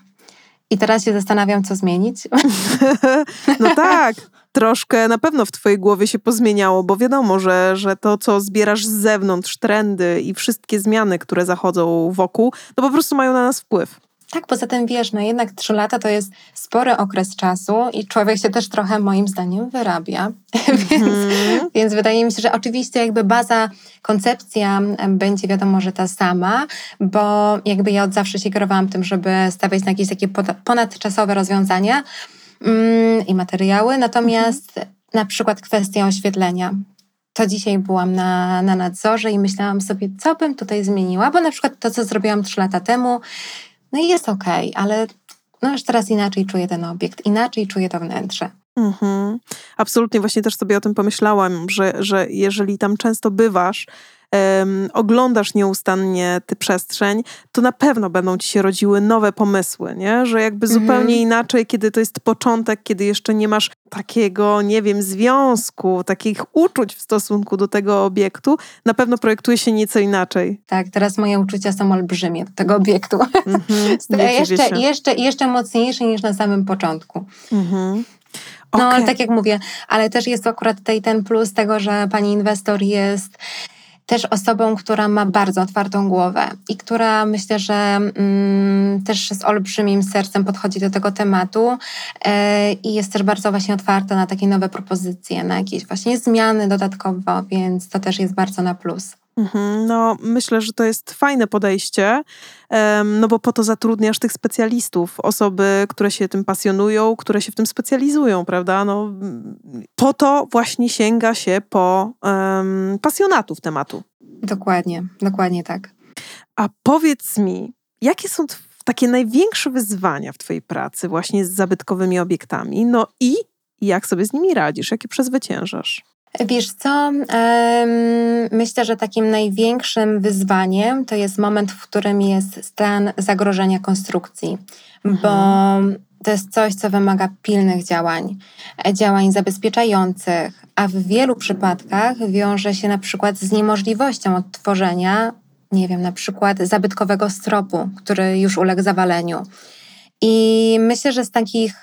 i teraz się zastanawiam, co zmienić. No tak, troszkę na pewno w twojej głowie się pozmieniało, bo wiadomo, że, że to, co zbierasz z zewnątrz, trendy i wszystkie zmiany, które zachodzą wokół, no po prostu mają na nas wpływ. Tak, poza tym wiesz, no jednak trzy lata to jest spory okres czasu i człowiek się też trochę moim zdaniem wyrabia. więc, Mhm. więc wydaje mi się, że oczywiście jakby baza, koncepcja będzie wiadomo, że ta sama, bo jakby ja od zawsze się kierowałam tym, żeby stawiać na jakieś takie ponadczasowe rozwiązania mm, i materiały, natomiast na przykład kwestia oświetlenia. To dzisiaj byłam na, na nadzorze i myślałam sobie, co bym tutaj zmieniła, bo na przykład to, co zrobiłam trzy lata temu, no i jest okej, ale no już teraz inaczej czuję ten obiekt, inaczej czuję to wnętrze. Mhm. Absolutnie, właśnie też sobie o tym pomyślałam, że, że jeżeli tam często bywasz, um, oglądasz nieustannie tę przestrzeń, to na pewno będą ci się rodziły nowe pomysły, nie? Że jakby mhm. zupełnie inaczej, kiedy to jest początek, kiedy jeszcze nie masz takiego, nie wiem, związku, takich uczuć w stosunku do tego obiektu, na pewno projektuje się nieco inaczej. Tak, teraz moje uczucia są olbrzymie do tego obiektu. Mhm. jeszcze, jeszcze, jeszcze mocniejsze niż na samym początku. Mhm. No, okay. tak jak mówię, ale też jest akurat tutaj ten plus tego, że pani inwestor jest też osobą, która ma bardzo otwartą głowę i która myślę, że mm, też z olbrzymim sercem podchodzi do tego tematu e, i jest też bardzo właśnie otwarta na takie nowe propozycje, na jakieś właśnie zmiany dodatkowo, więc to też jest bardzo na plus. Mhm, no, myślę, że to jest fajne podejście, no bo po to zatrudniasz tych specjalistów, osoby, które się tym pasjonują, które się w tym specjalizują, prawda? No, po to właśnie sięga się po um, pasjonatów tematu. Dokładnie, dokładnie tak. A powiedz mi, jakie są takie największe wyzwania w Twojej pracy właśnie z zabytkowymi obiektami? No i jak sobie z nimi radzisz, jakie przezwyciężasz? Wiesz co, myślę, że takim największym wyzwaniem to jest moment, w którym jest stan zagrożenia konstrukcji, mhm. bo to jest coś, co wymaga pilnych działań, działań zabezpieczających, a w wielu przypadkach wiąże się na przykład z niemożliwością odtworzenia, nie wiem, na przykład zabytkowego stropu, który już uległ zawaleniu. I myślę, że z takich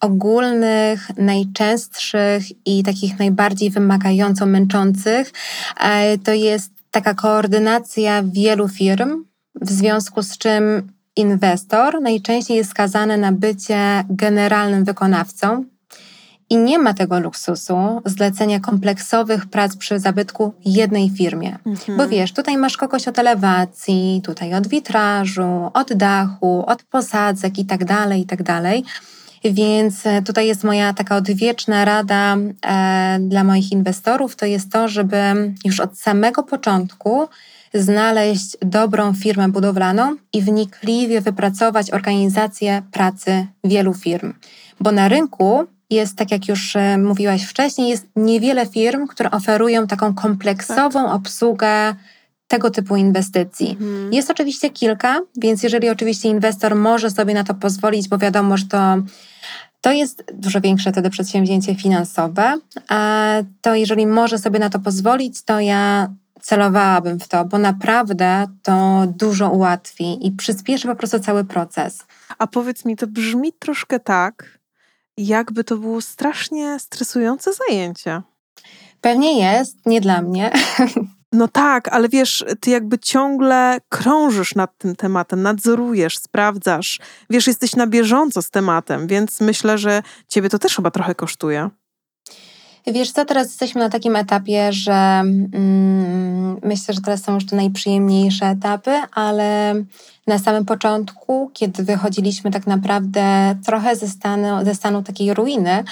ogólnych, najczęstszych i takich najbardziej wymagająco męczących e, to jest taka koordynacja wielu firm, w związku z czym inwestor najczęściej jest skazany na bycie generalnym wykonawcą i nie ma tego luksusu zlecenia kompleksowych prac przy zabytku jednej firmie. Mhm. Bo wiesz, tutaj masz kogoś od elewacji, tutaj od witrażu, od dachu, od posadzek i tak Więc e, tutaj jest moja taka odwieczna rada e, dla moich inwestorów, to jest to, żeby już od samego początku znaleźć dobrą firmę budowlaną i wnikliwie wypracować organizację pracy wielu firm. Bo na rynku jest, tak jak już e, mówiłaś wcześniej, jest niewiele firm, które oferują taką kompleksową tak. obsługę tego typu inwestycji. Mhm. Jest oczywiście kilka, więc jeżeli oczywiście inwestor może sobie na to pozwolić, bo wiadomo, że to to jest dużo większe wtedy przedsięwzięcie finansowe, a to jeżeli może sobie na to pozwolić, to ja celowałabym w to, bo naprawdę to dużo ułatwi i przyspieszy po prostu cały proces. A powiedz mi, to brzmi troszkę tak, jakby to było strasznie stresujące zajęcie. Pewnie jest, nie dla mnie. No tak, ale wiesz, ty jakby ciągle krążysz nad tym tematem, nadzorujesz, sprawdzasz, wiesz, jesteś na bieżąco z tematem, więc myślę, że ciebie to też chyba trochę kosztuje. Wiesz co, teraz jesteśmy na takim etapie, że mm, myślę, że teraz są już te najprzyjemniejsze etapy, ale na samym początku, kiedy wychodziliśmy tak naprawdę trochę ze stanu, ze stanu takiej ruiny,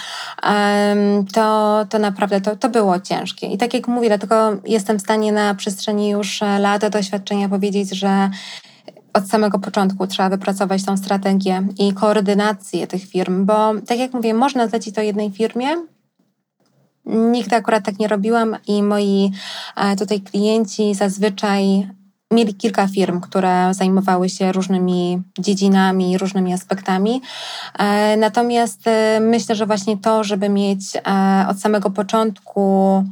to, to naprawdę to, to było ciężkie. I tak jak mówię, dlatego jestem w stanie na przestrzeni już lat doświadczenia powiedzieć, że od samego początku trzeba wypracować tą strategię i koordynację tych firm, bo tak jak mówię, można zlecić to jednej firmie, Nigdy akurat tak nie robiłam i moi e, tutaj klienci zazwyczaj mieli kilka firm, które zajmowały się różnymi dziedzinami, różnymi aspektami. E, natomiast e, myślę, że właśnie to, żeby mieć od samego początku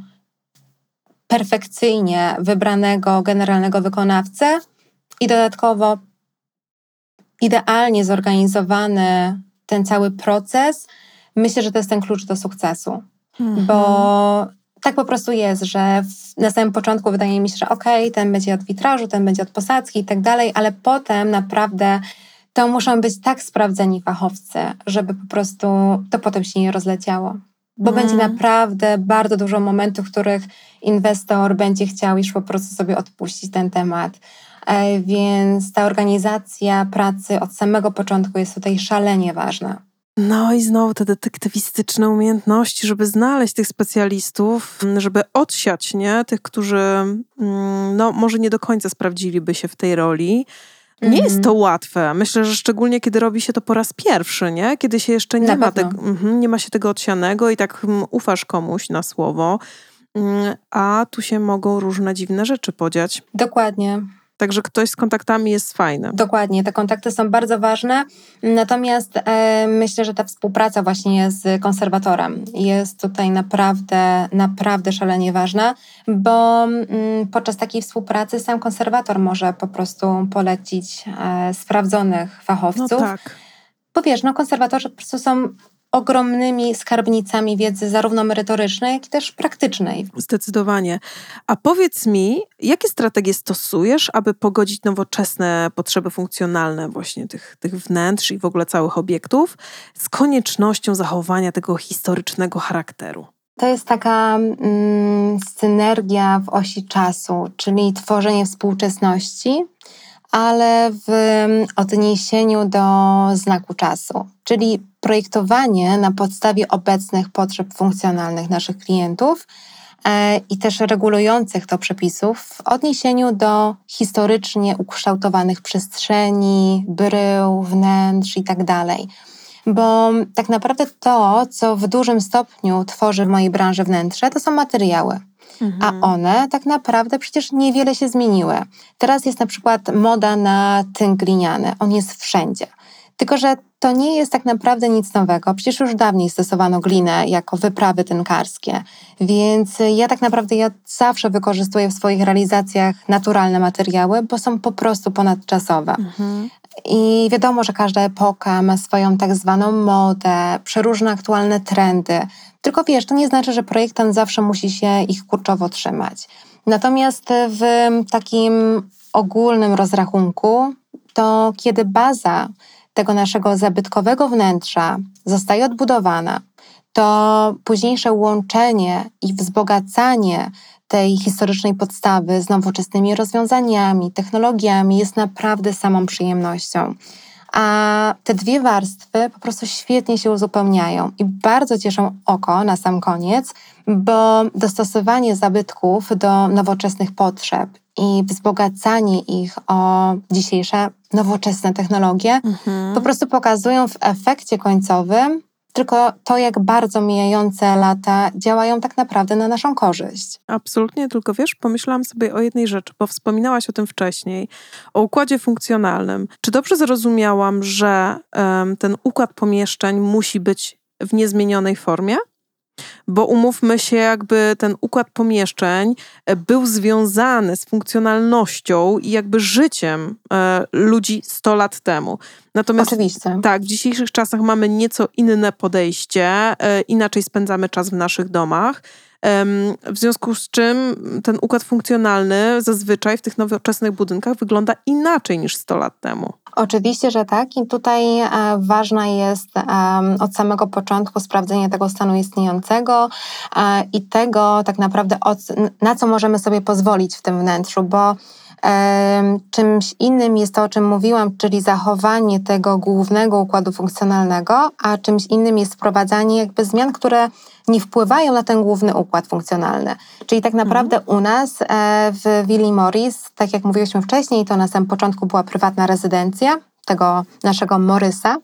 perfekcyjnie wybranego generalnego wykonawcę i dodatkowo idealnie zorganizowany ten cały proces, myślę, że to jest ten klucz do sukcesu. Mhm. Bo tak po prostu jest, że w, na samym początku wydaje mi się, że okej, okay, ten będzie od witrażu, ten będzie od posadzki i tak dalej, ale potem naprawdę to muszą być tak sprawdzeni fachowcy, żeby po prostu to potem się nie rozleciało. Bo mm. będzie naprawdę bardzo dużo momentów, w których inwestor będzie chciał już po prostu sobie odpuścić ten temat. E, więc ta organizacja pracy od samego początku jest tutaj szalenie ważna. No i znowu te detektywistyczne umiejętności, żeby znaleźć tych specjalistów, żeby odsiać nie? tych, którzy mm, no, może nie do końca sprawdziliby się w tej roli. Nie jest to łatwe. Myślę, że szczególnie kiedy robi się to po raz pierwszy, nie? Kiedy się jeszcze nie, Na ma, tego, mhm, nie ma się tego odsianego i tak mm, ufasz komuś na słowo, Mm, a tu się mogą różne dziwne rzeczy podziać. Dokładnie. Także ktoś z kontaktami jest fajny. Dokładnie, te kontakty są bardzo ważne. Natomiast e, myślę, że ta współpraca właśnie z konserwatorem jest tutaj naprawdę, naprawdę szalenie ważna, bo mm, podczas takiej współpracy sam konserwator może po prostu polecić e, sprawdzonych No fachowców. tak. Bo wiesz, no konserwatorzy po prostu są ogromnymi skarbnicami wiedzy zarówno merytorycznej, jak i też praktycznej. Zdecydowanie. A powiedz mi, jakie strategie stosujesz, aby pogodzić nowoczesne potrzeby funkcjonalne właśnie tych, tych wnętrz i w ogóle całych obiektów z koniecznością zachowania tego historycznego charakteru? To jest taka mm, synergia w osi czasu, czyli tworzenie współczesności, ale w mm, odniesieniu do znaku czasu, czyli projektowanie na podstawie obecnych potrzeb funkcjonalnych naszych klientów e, i też regulujących to przepisów w odniesieniu do historycznie ukształtowanych przestrzeni, brył, wnętrz itd. Bo tak naprawdę to, co w dużym stopniu tworzy w mojej branży wnętrze, to są materiały. A one tak naprawdę przecież niewiele się zmieniły. Teraz jest na przykład moda na tynk gliniany. On jest wszędzie. Tylko, że to nie jest tak naprawdę nic nowego. Przecież już dawniej stosowano glinę jako wyprawy tynkarskie. Więc ja tak naprawdę ja zawsze wykorzystuję w swoich realizacjach naturalne materiały, bo są po prostu ponadczasowe. Mhm. I wiadomo, że każda epoka ma swoją tak zwaną modę, przeróżne aktualne trendy. Tylko wiesz, to nie znaczy, że projektant zawsze musi się ich kurczowo trzymać. Natomiast w takim ogólnym rozrachunku, to kiedy baza tego naszego zabytkowego wnętrza zostaje odbudowana, to późniejsze łączenie i wzbogacanie tej historycznej podstawy z nowoczesnymi rozwiązaniami, technologiami jest naprawdę samą przyjemnością. A te dwie warstwy po prostu świetnie się uzupełniają i bardzo cieszą oko na sam koniec, bo dostosowanie zabytków do nowoczesnych potrzeb i wzbogacanie ich o dzisiejsze nowoczesne technologie Mhm. po prostu pokazują w efekcie końcowym tylko to, jak bardzo mijające lata działają tak naprawdę na naszą korzyść. Absolutnie, tylko wiesz, pomyślałam sobie o jednej rzeczy, bo wspominałaś o tym wcześniej, o układzie funkcjonalnym. Czy dobrze zrozumiałam, że em, ten układ pomieszczeń musi być w niezmienionej formie? Bo umówmy się, jakby ten układ pomieszczeń e, był związany z funkcjonalnością i jakby życiem e, ludzi 100 lat temu. Natomiast Oczywiście. tak, w dzisiejszych czasach mamy nieco inne podejście, e, inaczej spędzamy czas w naszych domach. W związku z czym ten układ funkcjonalny zazwyczaj w tych nowoczesnych budynkach wygląda inaczej niż 100 lat temu. Oczywiście, że tak. I tutaj e, ważna jest em, od samego początku sprawdzenie tego stanu istniejącego e, i tego tak naprawdę, na co możemy sobie pozwolić w tym wnętrzu, bo czymś innym jest to, o czym mówiłam, czyli zachowanie tego głównego układu funkcjonalnego, a czymś innym jest wprowadzanie jakby zmian, które nie wpływają na ten główny układ funkcjonalny. Czyli tak naprawdę u nas e, w Willi Morris, tak jak mówiliśmy wcześniej, to na samym początku była prywatna rezydencja tego naszego Morysa.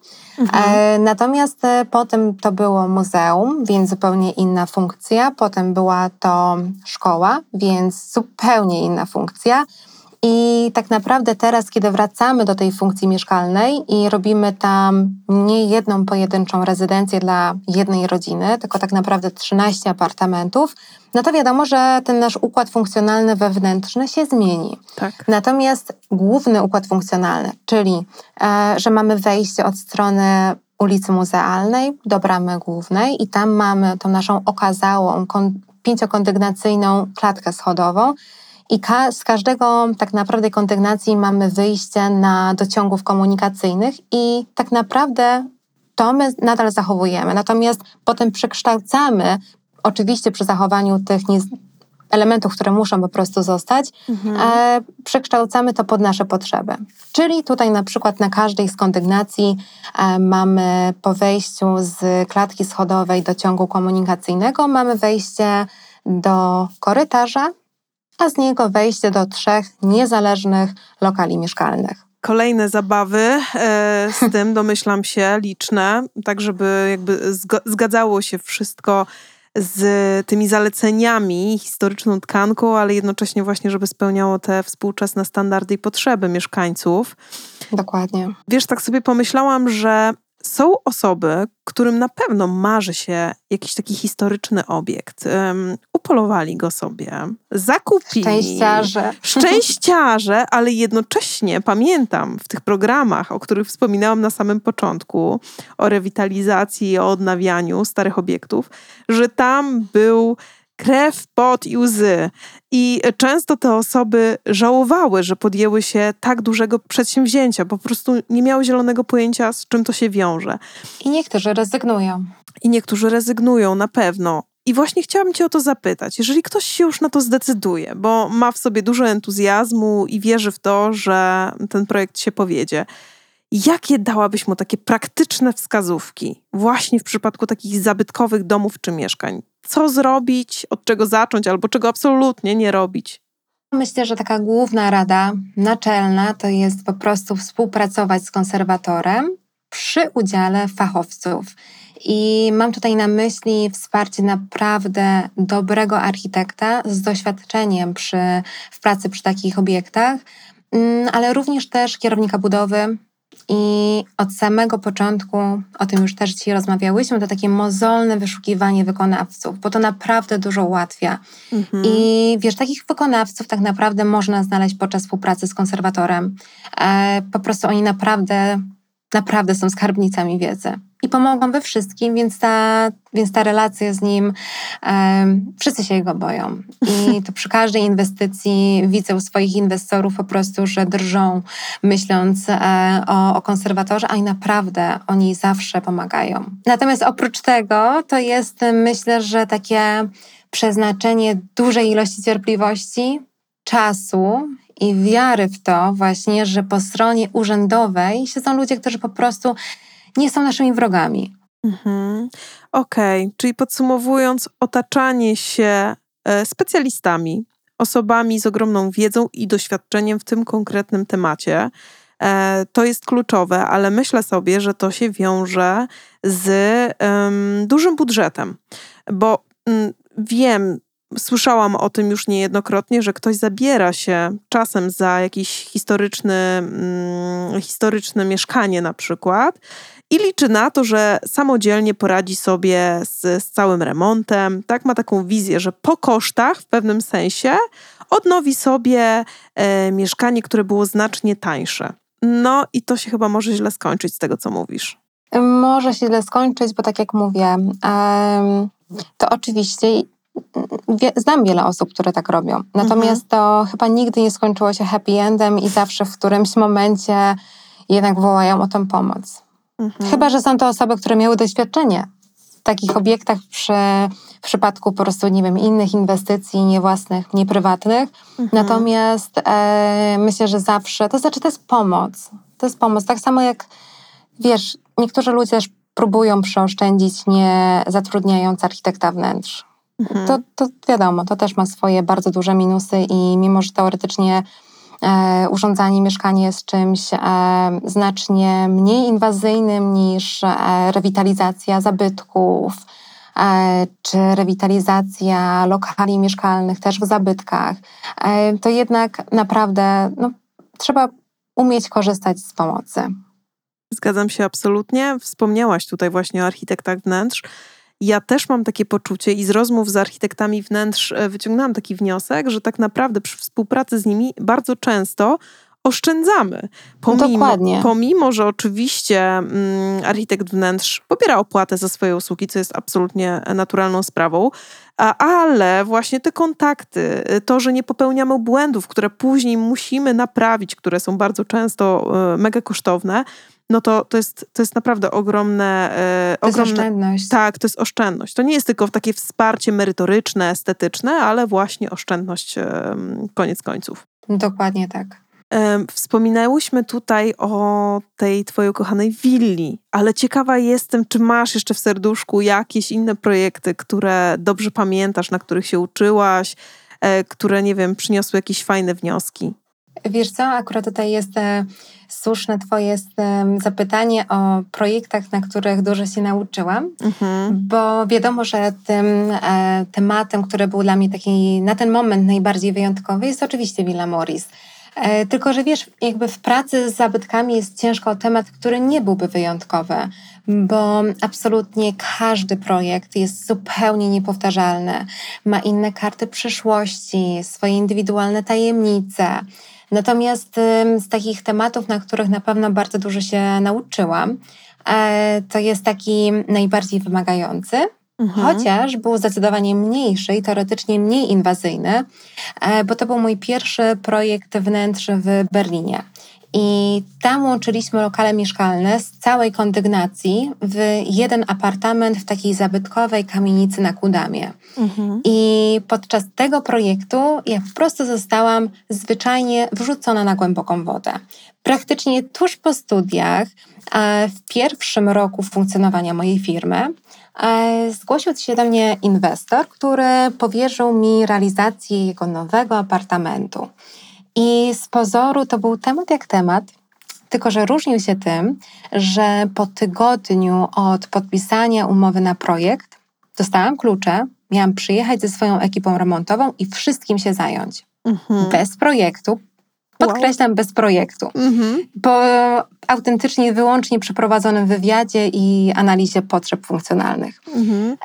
E, natomiast e, potem to było muzeum, więc zupełnie inna funkcja. Potem była to szkoła, więc zupełnie inna funkcja. I tak naprawdę teraz, kiedy wracamy do tej funkcji mieszkalnej i robimy tam nie jedną pojedynczą rezydencję dla jednej rodziny, tylko tak naprawdę 13 apartamentów, no to wiadomo, że ten nasz układ funkcjonalny wewnętrzny się zmieni. Tak. Natomiast główny układ funkcjonalny, czyli e, że mamy wejście od strony ulicy Muzealnej do bramy głównej i tam mamy tą naszą okazałą, kon, pięciokondygnacyjną klatkę schodową i ka- z każdego tak naprawdę kondygnacji mamy wyjście na dociągów komunikacyjnych i tak naprawdę to my nadal zachowujemy. Natomiast potem przekształcamy, oczywiście przy zachowaniu tych elementów, które muszą po prostu zostać, e, przekształcamy to pod nasze potrzeby. Czyli tutaj na przykład na każdej z kondygnacji e, mamy po wejściu z klatki schodowej do ciągu komunikacyjnego, mamy wejście do korytarza, a z niego wejście do trzech niezależnych lokali mieszkalnych. kolejne zabawy e, z tym, domyślam się, liczne, tak żeby jakby zgadzało się wszystko z tymi zaleceniami, historyczną tkanką, ale jednocześnie właśnie, żeby spełniało te współczesne standardy i potrzeby mieszkańców. Dokładnie. Wiesz, tak sobie pomyślałam, że są osoby, którym na pewno marzy się jakiś taki historyczny obiekt. Um, upolowali go sobie, zakupili. Szczęściarze. Szczęściarze, ale jednocześnie pamiętam w tych programach, o których wspominałam na samym początku, o rewitalizacji, o odnawianiu starych obiektów, że tam był krew, pot i łzy. I często te osoby żałowały, że podjęły się tak dużego przedsięwzięcia, po prostu nie miały zielonego pojęcia, z czym to się wiąże. I niektórzy rezygnują. I niektórzy rezygnują, na pewno. I właśnie chciałabym Cię o to zapytać. Jeżeli ktoś się już na to zdecyduje, bo ma w sobie dużo entuzjazmu i wierzy w to, że ten projekt się powiedzie, jakie dałabyś mu takie praktyczne wskazówki właśnie w przypadku takich zabytkowych domów czy mieszkań? co zrobić, od czego zacząć, albo czego absolutnie nie robić? Myślę, że taka główna rada naczelna to jest po prostu współpracować z konserwatorem przy udziale fachowców. I mam tutaj na myśli wsparcie naprawdę dobrego architekta z doświadczeniem przy, w pracy przy takich obiektach, mm, ale również też kierownika budowy, i od samego początku, o tym już też dzisiaj rozmawiałyśmy, to takie mozolne wyszukiwanie wykonawców, bo to naprawdę dużo ułatwia. Mhm. I wiesz, takich wykonawców tak naprawdę można znaleźć podczas współpracy z konserwatorem. E, po prostu oni naprawdę, naprawdę są skarbnicami wiedzy i pomogą we wszystkim, więc ta, więc ta relacja z nim, um, wszyscy się jego boją. I to przy każdej inwestycji widzę u swoich inwestorów po prostu, że drżą, myśląc e, o, o konserwatorze, a i naprawdę oni zawsze pomagają. Natomiast oprócz tego, to jest myślę, że takie przeznaczenie dużej ilości cierpliwości, czasu i wiary w to właśnie, że po stronie urzędowej siedzą ludzie, którzy po prostu nie są naszymi wrogami. Mhm. Okej, okay. czyli podsumowując, otaczanie się e, specjalistami, osobami z ogromną wiedzą i doświadczeniem w tym konkretnym temacie. E, to jest kluczowe, ale myślę sobie, że to się wiąże z um, dużym budżetem, bo um, wiem, słyszałam o tym już niejednokrotnie, że ktoś zabiera się czasem za jakieś historyczne, um, historyczne mieszkanie na przykład i liczy na to, że samodzielnie poradzi sobie z, z całym remontem. Tak, ma taką wizję, że po kosztach w pewnym sensie odnowi sobie e, mieszkanie, które było znacznie tańsze. No i to się chyba może źle skończyć z tego, co mówisz. Może się źle skończyć, bo tak jak mówię, to oczywiście znam wiele osób, które tak robią. Natomiast mhm. to chyba nigdy nie skończyło się happy endem i zawsze w którymś momencie jednak wołają o tą pomoc. Mhm. Chyba, że są to osoby, które miały doświadczenie w takich obiektach przy, w przypadku po prostu, nie wiem, innych inwestycji, nie własnych, nie prywatnych. Mhm. Natomiast e, myślę, że zawsze, to znaczy to jest pomoc. To jest pomoc. Tak samo jak, wiesz, niektórzy ludzie też próbują przeoszczędzić, nie zatrudniając architekta wnętrz. Mhm. To, to wiadomo, to też ma swoje bardzo duże minusy i mimo, że teoretycznie e, urządzanie mieszkania jest czymś e, znacznie mniej inwazyjnym niż e, rewitalizacja zabytków, e, czy rewitalizacja lokali mieszkalnych też w zabytkach, e, to jednak naprawdę no, trzeba umieć korzystać z pomocy. Zgadzam się absolutnie. Wspomniałaś tutaj właśnie o architektach wnętrz. Ja też mam takie poczucie i z rozmów z architektami wnętrz e, wyciągnęłam taki wniosek, że tak naprawdę przy współpracy z nimi bardzo często oszczędzamy. Pomimo, Dokładnie. pomimo że oczywiście mm, architekt wnętrz pobiera opłatę za swoje usługi, co jest absolutnie naturalną sprawą, ale właśnie te kontakty, to, że nie popełniamy błędów, które później musimy naprawić, które są bardzo często e, mega kosztowne, no to, to, jest, to jest naprawdę ogromne. E, to ogromne, jest oszczędność. Tak, to jest oszczędność. To nie jest tylko takie wsparcie merytoryczne, estetyczne, ale właśnie oszczędność e, koniec końców. Dokładnie tak. E, wspominałyśmy tutaj o tej twojej ukochanej willi, ale ciekawa jestem, czy masz jeszcze w serduszku jakieś inne projekty, które dobrze pamiętasz, na których się uczyłaś, e, które, nie wiem, przyniosły jakieś fajne wnioski. Wiesz co, akurat tutaj jest e, słuszne Twoje e, zapytanie o projektach, na których dużo się nauczyłam, mhm. bo wiadomo, że tym e, tematem, który był dla mnie taki na ten moment najbardziej wyjątkowy, jest oczywiście Villa Morris. Tylko, że wiesz, jakby w pracy z zabytkami jest ciężko o temat, który nie byłby wyjątkowy, bo absolutnie każdy projekt jest zupełnie niepowtarzalny. Ma inne karty przyszłości, swoje indywidualne tajemnice. Natomiast z takich tematów, na których na pewno bardzo dużo się nauczyłam, e, to jest taki najbardziej wymagający Mhm. Chociaż był zdecydowanie mniejszy i teoretycznie mniej inwazyjny, e, bo to był mój pierwszy projekt wnętrz w Berlinie. I tam łączyliśmy lokale mieszkalne z całej kondygnacji w jeden apartament w takiej zabytkowej kamienicy na Kudamie. Mhm. I podczas tego projektu ja po prostu zostałam zwyczajnie wrzucona na głęboką wodę. Praktycznie tuż po studiach, w pierwszym roku funkcjonowania mojej firmy, E, zgłosił się do mnie inwestor, który powierzył mi realizację jego nowego apartamentu. I z pozoru to był temat jak temat, tylko że różnił się tym, że po tygodniu od podpisania umowy na projekt dostałam klucze, miałam przyjechać ze swoją ekipą remontową i wszystkim się zająć. Mhm. Bez projektu, Podkreślam wow. bez projektu, mm-hmm. po autentycznie wyłącznie przeprowadzonym wywiadzie i analizie potrzeb funkcjonalnych. Mm-hmm.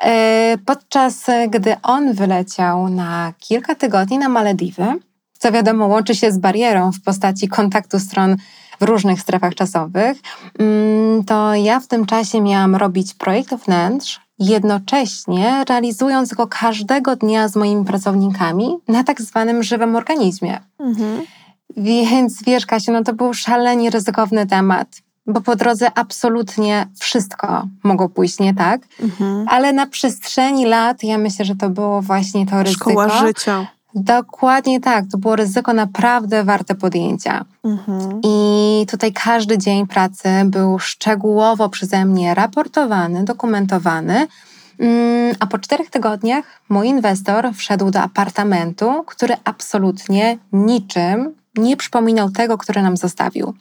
Podczas gdy on wyleciał na kilka tygodni na Malediwy, co wiadomo łączy się z barierą w postaci kontaktu stron w różnych strefach czasowych, mm, to ja w tym czasie miałam robić projekt wnętrz, jednocześnie realizując go każdego dnia z moimi pracownikami na tak zwanym żywym organizmie. Mhm. Więc wiesz, Kasiu, no to był szalenie ryzykowny temat, bo po drodze absolutnie wszystko mogło pójść nie tak, mhm. ale na przestrzeni lat ja myślę, że to było właśnie to ryzyko. Szkoła życia. Dokładnie tak, to było ryzyko naprawdę warte podjęcia. Mhm. I tutaj każdy dzień pracy był szczegółowo przeze mnie raportowany, dokumentowany. Mm, a po czterech tygodniach mój inwestor wszedł do apartamentu, który absolutnie niczym nie przypominał tego, który nam zostawił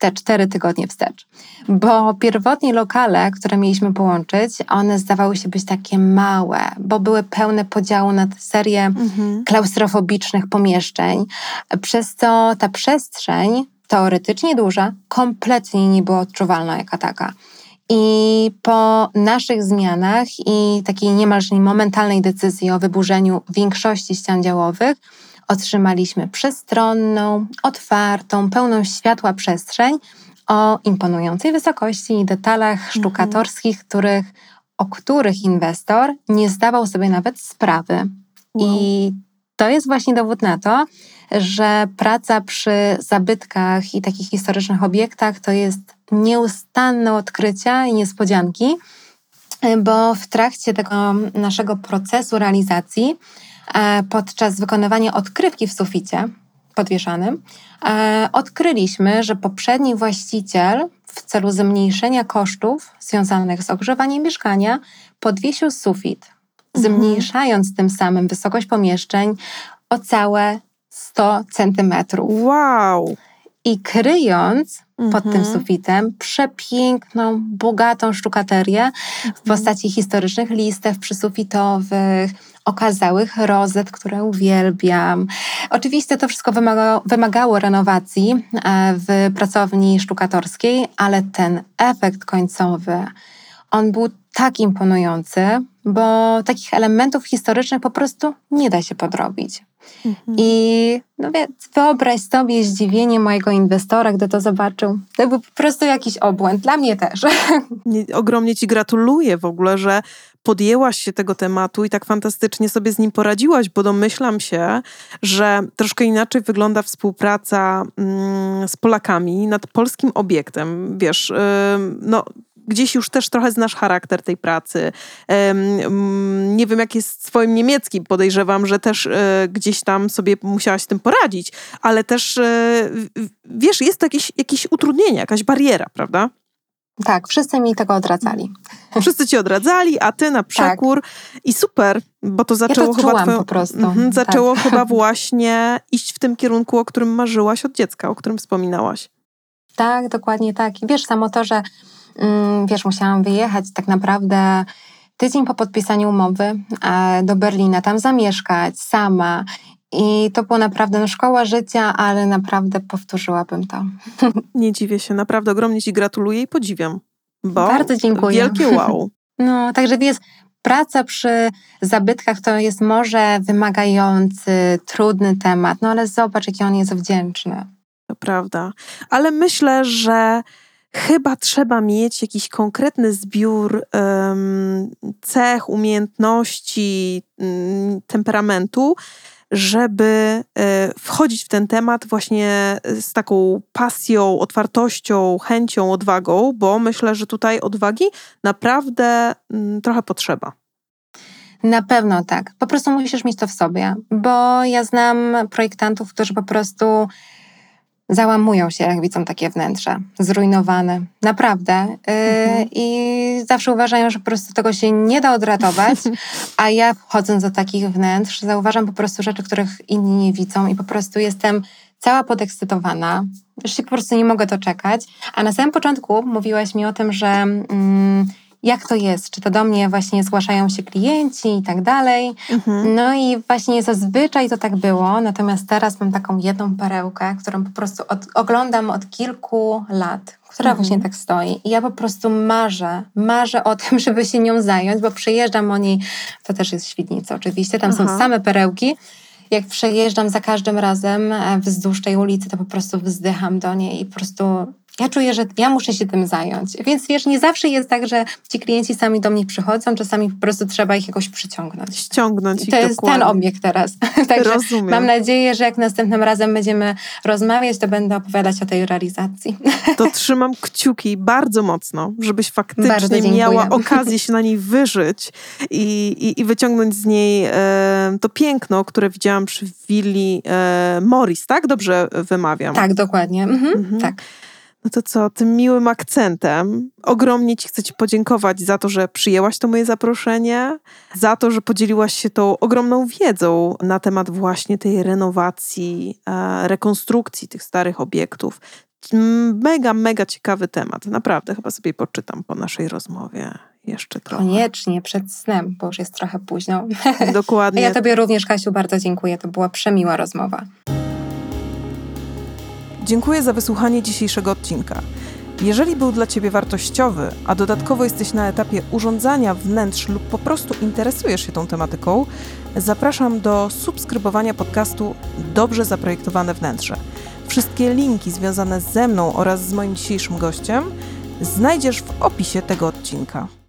te cztery tygodnie wstecz. Bo pierwotnie lokale, które mieliśmy połączyć, one zdawały się być takie małe, bo były pełne podziału na serię mhm. klaustrofobicznych pomieszczeń, przez co ta przestrzeń, teoretycznie duża, kompletnie nie była odczuwalna jako taka. I po naszych zmianach i takiej niemalże momentalnej decyzji o wyburzeniu większości ścian działowych, otrzymaliśmy przestronną, otwartą, pełną światła przestrzeń o imponującej wysokości i detalach mhm. sztukatorskich, których, o których inwestor nie zdawał sobie nawet sprawy. Wow. I to jest właśnie dowód na to, że praca przy zabytkach i takich historycznych obiektach to jest nieustanne odkrycia i niespodzianki, bo w trakcie tego naszego procesu realizacji podczas wykonywania odkrywki w suficie podwieszanym, e, odkryliśmy, że poprzedni właściciel w celu zmniejszenia kosztów związanych z ogrzewaniem mieszkania podwiesił sufit, mhm. zmniejszając tym samym wysokość pomieszczeń o całe 100 centymetrów. Wow! I kryjąc pod tym mhm. sufitem przepiękną, bogatą sztukaterię w mhm. postaci historycznych listew przysufitowych, okazałych rozet, które uwielbiam. Oczywiście to wszystko wymagało, wymagało renowacji e, w pracowni sztukatorskiej, ale ten efekt końcowy, on był tak imponujący, bo takich elementów historycznych po prostu nie da się podrobić. Mhm. I no więc wyobraź sobie zdziwienie mojego inwestora, gdy to zobaczył. To był po prostu jakiś obłęd, dla mnie też. Nie, ogromnie Ci gratuluję w ogóle, że podjęłaś się tego tematu i tak fantastycznie sobie z nim poradziłaś, bo domyślam się, że troszkę inaczej wygląda współpraca mm, z Polakami nad polskim obiektem. Wiesz, no gdzieś już też trochę znasz charakter tej pracy. Mm, nie wiem, jak jest z twoim niemieckim. Podejrzewam, że też e, gdzieś tam sobie musiałaś z tym poradzić, ale też e, wiesz, jest to jakieś, jakieś utrudnienie, jakaś bariera, prawda? Tak, wszyscy mi tego odradzali. Wszyscy ci odradzali, a ty na przekór. I super, bo to zaczęło Tak. to chyba twoją... po prostu, Mhm, tak. zaczęło chyba właśnie iść w tym kierunku, o którym marzyłaś od dziecka, o którym wspominałaś. Tak, dokładnie tak. I wiesz, samo to, że wiesz, musiałam wyjechać tak naprawdę tydzień po podpisaniu umowy e, do Berlina, tam zamieszkać sama. I to było naprawdę no, szkoła życia, ale naprawdę powtórzyłabym to. Nie dziwię się, naprawdę ogromnie ci gratuluję i podziwiam. Bo Bardzo dziękuję. Wielkie wow. No, także wiesz, praca przy zabytkach to jest może wymagający, trudny temat, no ale zobacz, jaki on jest wdzięczny. To prawda. Ale myślę, że chyba trzeba mieć jakiś konkretny zbiór em, cech, umiejętności, mm, temperamentu, żeby e, wchodzić w ten temat właśnie z taką pasją, otwartością, chęcią, odwagą, bo myślę, że tutaj odwagi naprawdę mm, trochę potrzeba. Na pewno tak. Po prostu musisz mieć to w sobie, bo ja znam projektantów, którzy po prostu załamują się, jak widzą takie wnętrza, zrujnowane. Naprawdę. Yy, Mhm. I zawsze uważają, że po prostu tego się nie da odratować, a ja wchodząc do takich wnętrz, zauważam po prostu rzeczy, których inni nie widzą i po prostu jestem cała podekscytowana. Już się po prostu nie mogę doczekać. A na samym początku mówiłaś mi o tym, że mm, jak to jest, czy to do mnie właśnie zgłaszają się klienci i tak dalej. Mhm. No i właśnie zazwyczaj to tak było, natomiast teraz mam taką jedną perełkę, którą po prostu od, oglądam od kilku lat, która Mhm. właśnie tak stoi. I ja po prostu marzę, marzę o tym, żeby się nią zająć, bo przejeżdżam o niej, to też jest Świdnica oczywiście, tam Aha. są same perełki. Jak przejeżdżam za każdym razem e, wzdłuż tej ulicy, to po prostu wzdycham do niej i po prostu ja czuję, że ja muszę się tym zająć. Więc wiesz, nie zawsze jest tak, że ci klienci sami do mnie przychodzą, czasami po prostu trzeba ich jakoś przyciągnąć. Ściągnąć I to jest dokładnie. ten obiekt teraz. Także Rozumiem. mam nadzieję, że jak następnym razem będziemy rozmawiać, to będę opowiadać o tej realizacji. to trzymam kciuki bardzo mocno, żebyś faktycznie miała okazję się na niej wyżyć i, i, i wyciągnąć z niej e, to piękno, które widziałam przy willi e, Morris, tak? Dobrze wymawiam. Tak, dokładnie. Mhm, Mhm. Tak. No to co, tym miłym akcentem ogromnie Ci chcę Ci podziękować za to, że przyjęłaś to moje zaproszenie, za to, że podzieliłaś się tą ogromną wiedzą na temat właśnie tej renowacji, e, rekonstrukcji tych starych obiektów. Mega, mega ciekawy temat. Naprawdę, chyba sobie poczytam po naszej rozmowie jeszcze trochę. Koniecznie, przed snem, bo już jest trochę późno. A Dokładnie. ja Tobie również, Kasiu, bardzo dziękuję. To była przemiła rozmowa. Dziękuję za wysłuchanie dzisiejszego odcinka. Jeżeli był dla Ciebie wartościowy, a dodatkowo jesteś na etapie urządzania wnętrz lub po prostu interesujesz się tą tematyką, zapraszam do subskrybowania podcastu Dobrze Zaprojektowane Wnętrze. Wszystkie linki związane ze mną oraz z moim dzisiejszym gościem znajdziesz w opisie tego odcinka.